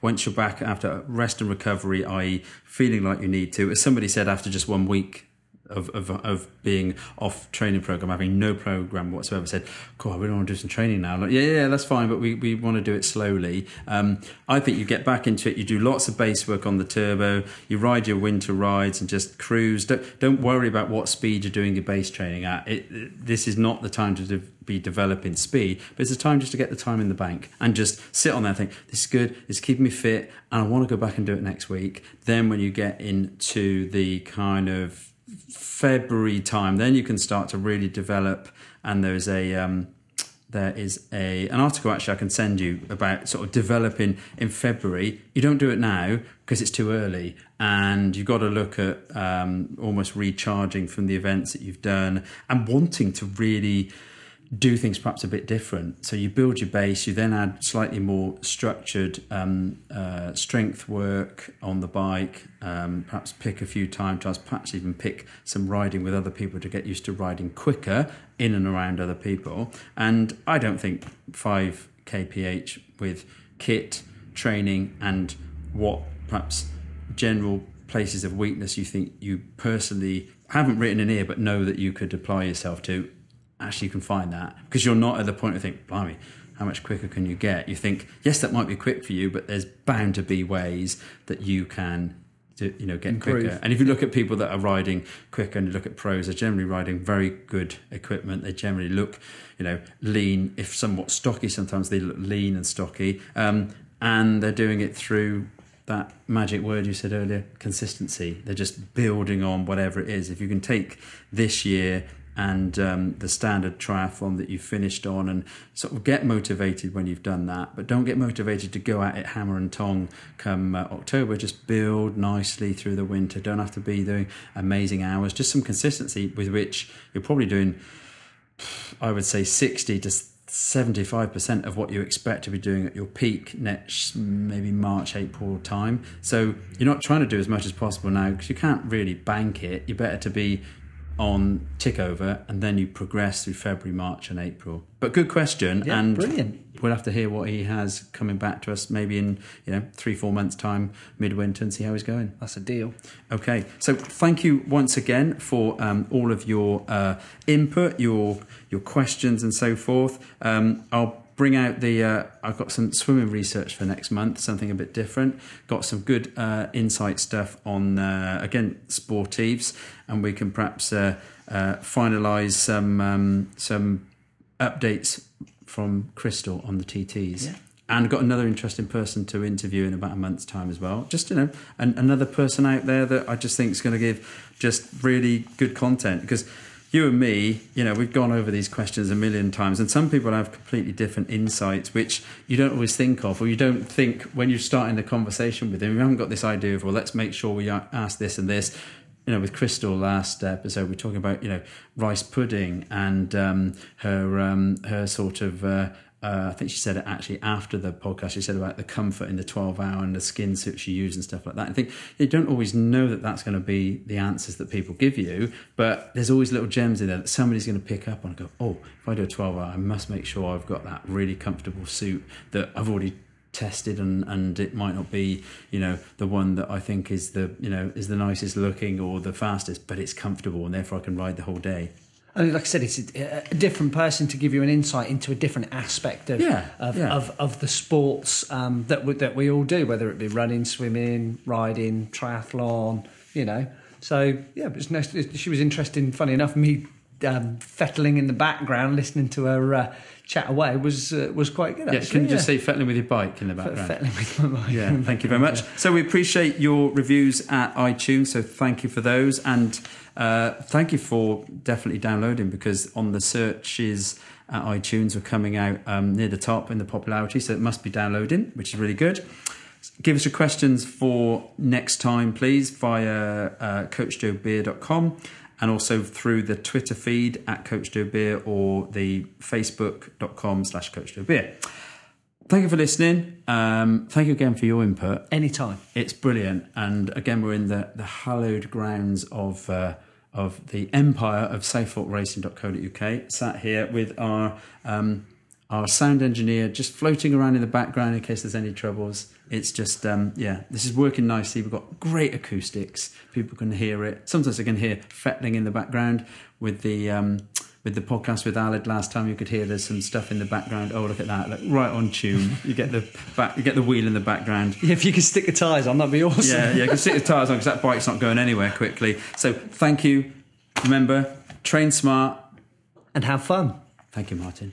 S1: once you're back after rest and recovery, i.e., feeling like you need to, as somebody said after just one week. Of, of, of being off training program, having no program whatsoever, said, "Cool, really want to do some training now." Like, yeah, yeah, that's fine, but we, we want to do it slowly. Um, I think you get back into it. You do lots of base work on the turbo. You ride your winter rides and just cruise. Don't don't worry about what speed you're doing your base training at. It, it- this is not the time to de- be developing speed, but it's the time just to get the time in the bank and just sit on there and think, "This is good. It's keeping me fit, and I want to go back and do it next week." Then when you get into the kind of February time, then you can start to really develop. And there's a um, there is a an article actually I can send you about sort of developing in February. You don't do it now because it's too early, and you've got to look at um, almost recharging from the events that you've done and wanting to really do things perhaps a bit different. So you build your base, you then add slightly more structured um, uh, strength work on the bike, um, perhaps pick a few time trials, perhaps even pick some riding with other people to get used to riding quicker in and around other people. And I don't think 5 kph with kit, training, and what perhaps general places of weakness you think you personally haven't written in here but know that you could apply yourself to actually you can find that because you're not at the point of think, blimey, how much quicker can you get? You think, yes, that might be quick for you, but there's bound to be ways that you can, do, you know, get
S2: Improve.
S1: quicker. And if you look at people that are riding quicker and you look at pros, they're generally riding very good equipment. They generally look, you know, lean, if somewhat stocky. Sometimes they look lean and stocky, um, and they're doing it through that magic word you said earlier consistency they're just building on whatever it is if you can take this year and um, the standard triathlon that you finished on and sort of get motivated when you've done that but don't get motivated to go at it hammer and tong come uh, october just build nicely through the winter don't have to be doing amazing hours just some consistency with which you're probably doing I would say 60 to 75% of what you expect to be doing at your peak next maybe March, April time. So you're not trying to do as much as possible now because you can't really bank it. You're better to be on tick over and then you progress through February, March, and April. But good question.
S2: Yeah,
S1: and
S2: brilliant.
S1: we'll have to hear what he has coming back to us maybe in you know three four months time midwinter and see how he's going
S2: That's a deal.
S1: okay so thank you once again for um, all of your uh, input your your questions and so forth um, i'll bring out the uh, i've got some swimming research for next month something a bit different got some good uh, insight stuff on uh, again sportives and we can perhaps uh, uh, finalize some um, some updates from Crystal on the TTs.
S2: Yeah.
S1: And got another interesting person to interview in about a month's time as well. Just you know, an, another person out there that I just think is going to give just really good content because you and me, you know, we've gone over these questions a million times, and some people have completely different insights which you don't always think of, or you don't think when you're starting the conversation with them. You haven't got this idea of, well, let's make sure we ask this and this you know, with Crystal last episode, we are talking about you know rice pudding and um, her um, her sort of. Uh, uh, I think she said it actually after the podcast. She said about the comfort in the 12 hour and the skin suit she used and stuff like that. I think you don't always know that that's going to be the answers that people give you, but there's always little gems in there that somebody's going to pick up on and go, oh, if I do a 12 hour, I must make sure I've got that really comfortable suit that I've already tested and and it might not be you know the one that I think is the you know is the nicest looking or the fastest but it's comfortable and therefore I can ride the whole day
S2: like I said, it's a, a different person to give you an insight into a different aspect of
S1: Yeah,
S2: of,
S1: yeah.
S2: of, of the sports um, that we, that we all do, whether it be running, swimming, riding, triathlon, you know. So yeah, but nice. She was interesting. Funny enough, me um, fettling in the background, listening to her uh, chat away was uh, was quite good.
S1: yeah
S2: Actually,
S1: can you just say fettling with your bike in the background
S2: fettling with my mind.
S1: yeah thank you very much so we appreciate your reviews at iTunes so thank you for those and uh, thank you for definitely downloading because on the searches at iTunes are coming out um, near the top in the popularity so it must be downloading which is really good. Give us your questions for next time please via uh, coachjoebeer.com and also through the twitter feed at coachjoebeer or the facebook.com slash coachjoebeer thank you for listening. Um, thank you again for your input.
S2: Anytime.
S1: it's brilliant. And again we're in the, the hallowed grounds of uh, of the empire of southforkracing.co.uk sat here with our um, our sound engineer just floating around in the background in case there's any troubles. It's just um, yeah this is working nicely. We've got great acoustics. People can hear it. Sometimes they can hear fettling in the background with the um, with the podcast with Aled last time you could hear there's some stuff in the background oh look at that look, right on tune you get the back you get the wheel in the background
S2: Yeah, (laughs) if you could stick the tyres on, that'd be awesome.
S1: yeah, yeah, you can stick the tyres on because that bike's not going anywhere quickly. So thank you. Remember, train smart.
S2: And have fun.
S1: Thank you, Martin.